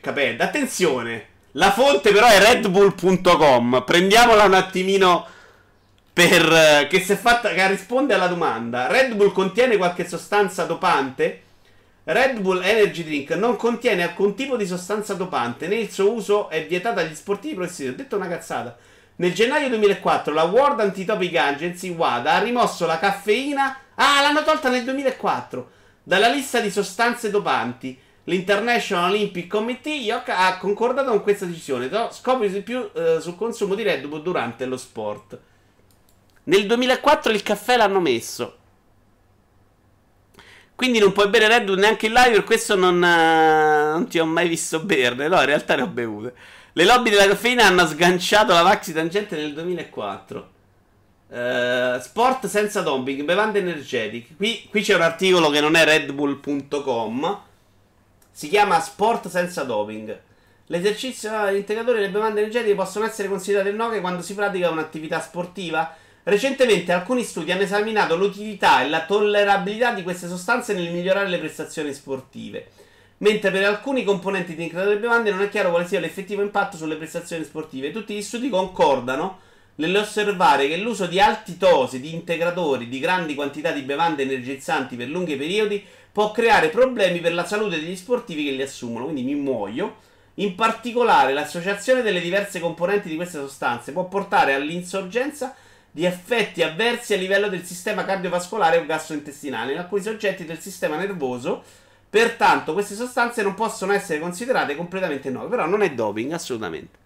capendo. Attenzione. La fonte però è redbull.com. Prendiamola un attimino per che si è fatta che risponde alla domanda. Red Bull contiene qualche sostanza dopante? Red Bull Energy Drink non contiene alcun tipo di sostanza dopante, né il suo uso è vietato agli sportivi professionisti. Ho detto una cazzata. Nel gennaio 2004 la World Anti-Topic Agency, WADA, ha rimosso la caffeina. Ah, l'hanno tolta nel 2004 dalla lista di sostanze dopanti. L'International Olympic Committee ha concordato con questa decisione. Scopri di più eh, sul consumo di Red Bull durante lo sport. Nel 2004 il caffè l'hanno messo. Quindi non puoi bere Red Bull neanche in live. Per questo non, uh, non ti ho mai visto berne. No, in realtà ne ho bevute. Le lobby della caffeina hanno sganciato la Maxi Tangente nel 2004. Uh, eh, sport senza doping, bevande energetiche. Qui, qui, c'è un articolo che non è redbull.com. Si chiama Sport senza doping. L'esercizio integratore delle bevande energetiche possono essere considerate nocche quando si pratica un'attività sportiva. Recentemente alcuni studi hanno esaminato l'utilità e la tollerabilità di queste sostanze nel migliorare le prestazioni sportive mentre per alcuni componenti di integratori delle bevande non è chiaro quale sia l'effettivo impatto sulle prestazioni sportive. Tutti gli studi concordano nell'osservare che l'uso di alti dosi di integratori di grandi quantità di bevande energizzanti per lunghi periodi può creare problemi per la salute degli sportivi che li assumono, quindi mi muoio. In particolare, l'associazione delle diverse componenti di queste sostanze può portare all'insorgenza di effetti avversi a livello del sistema cardiovascolare o gastrointestinale in alcuni soggetti del sistema nervoso Pertanto queste sostanze non possono essere considerate completamente nuove, però non è doping, assolutamente.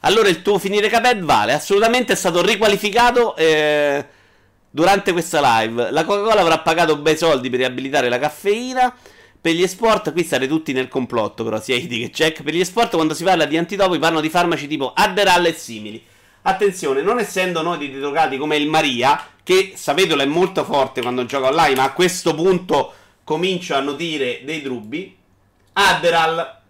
Allora il tuo finire caped vale, assolutamente è stato riqualificato eh, durante questa live. La Coca-Cola avrà pagato bei soldi per riabilitare la caffeina. Per gli esport, qui state tutti nel complotto, però sia Idi che check. Per gli esport, quando si parla di antidopi, parlano di farmaci tipo Adderall e simili. Attenzione, non essendo noi di drogati come il Maria, che sapetelo è molto forte quando gioca online, ma a questo punto comincio a notire dei dubbi. Adderall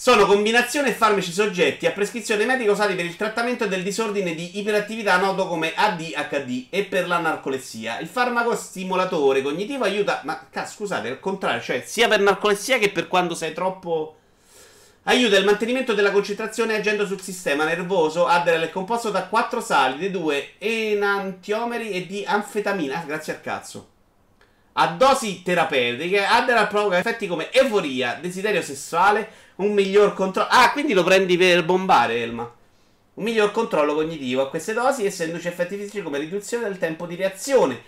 sono combinazioni e farmaci soggetti a prescrizione medica usati per il trattamento del disordine di iperattività noto come ADHD e per la narcolessia. Il farmaco stimolatore cognitivo aiuta, ma cazzo, scusate, al contrario, cioè sia per narcolessia che per quando sei troppo Aiuta il mantenimento della concentrazione agendo sul sistema nervoso. Adderall è composto da quattro sali, di due enantiomeri e di anfetamina. Ah, grazie al cazzo. A dosi terapeutiche, Adderall provoca effetti come euforia, desiderio sessuale, un miglior controllo. Ah, quindi lo prendi per bombare, Elma. Un miglior controllo cognitivo. A queste dosi essa induce effetti fisici come riduzione del tempo di reazione,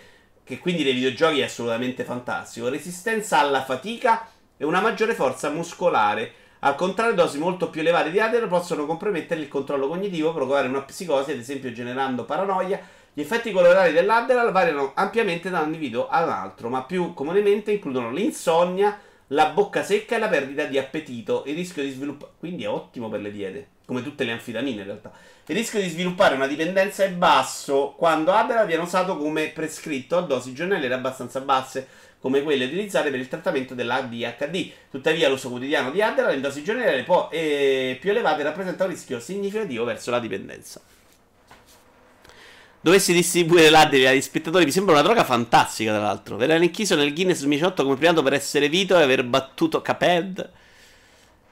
che quindi nei videogiochi è assolutamente fantastico, resistenza alla fatica e una maggiore forza muscolare. Al contrario, dosi molto più elevate di Adderall possono compromettere il controllo cognitivo, provocare una psicosi, ad esempio generando paranoia. Gli effetti collaterali dell'Adderall variano ampiamente da un individuo all'altro, ma più comunemente includono l'insonnia, la bocca secca e la perdita di appetito. Il rischio di sviluppare. Quindi è ottimo per le diete, come tutte le anfitamine in realtà. Il rischio di sviluppare una dipendenza è basso quando Adderall viene usato come prescritto a dosi giornaliere abbastanza basse, come quelle utilizzate per il trattamento dell'ADHD. Tuttavia, l'uso quotidiano di Adderall in dosi giornaliere po- e più elevate rappresenta un rischio significativo verso la dipendenza. Dovessi distribuire l'Adderall agli spettatori, mi sembra una droga fantastica, tra l'altro. Verrà inchiso nel Guinness 2018 come primato per essere Vito e aver battuto Caped.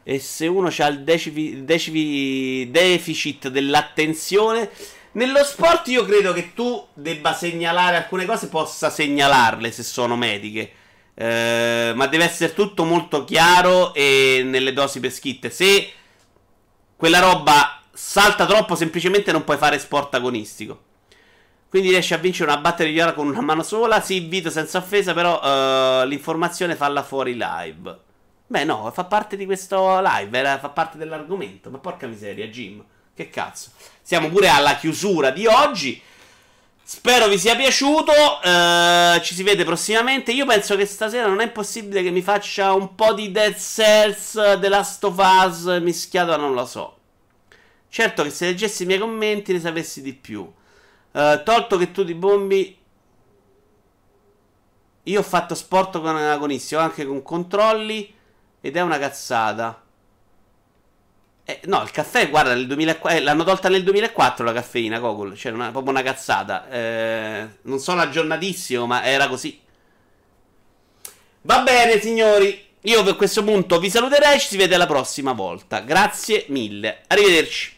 E se uno ha il decifi, decifi, deficit dell'attenzione. Nello sport io credo che tu debba segnalare alcune cose, possa segnalarle se sono mediche. Eh, ma deve essere tutto molto chiaro e nelle dosi prescritte. Se quella roba salta troppo, semplicemente non puoi fare sport agonistico. Quindi riesci a vincere una battaglia di ora con una mano sola. Sì, Vito senza offesa, però uh, l'informazione falla fuori live. Beh, no, fa parte di questo live, era, fa parte dell'argomento. Ma porca miseria, Jim. Che cazzo. Siamo pure alla chiusura di oggi. Spero vi sia piaciuto. Uh, ci si vede prossimamente. Io penso che stasera non è possibile che mi faccia un po' di Dead Cells, The Last of Us mischiato, non lo so. Certo che se leggessi i miei commenti ne sapessi di più. Uh, tolto che tu ti bombi. Io ho fatto sport con agonistico, anche con controlli. Ed è una cazzata. Eh, no, il caffè, guarda, nel 2004, eh, l'hanno tolta nel 2004 la caffeina, Gogol. Cioè, è proprio una cazzata. Eh, non sono aggiornatissimo, ma era così. Va bene, signori. Io per questo punto vi saluterei. Ci si vede la prossima volta. Grazie mille. Arrivederci.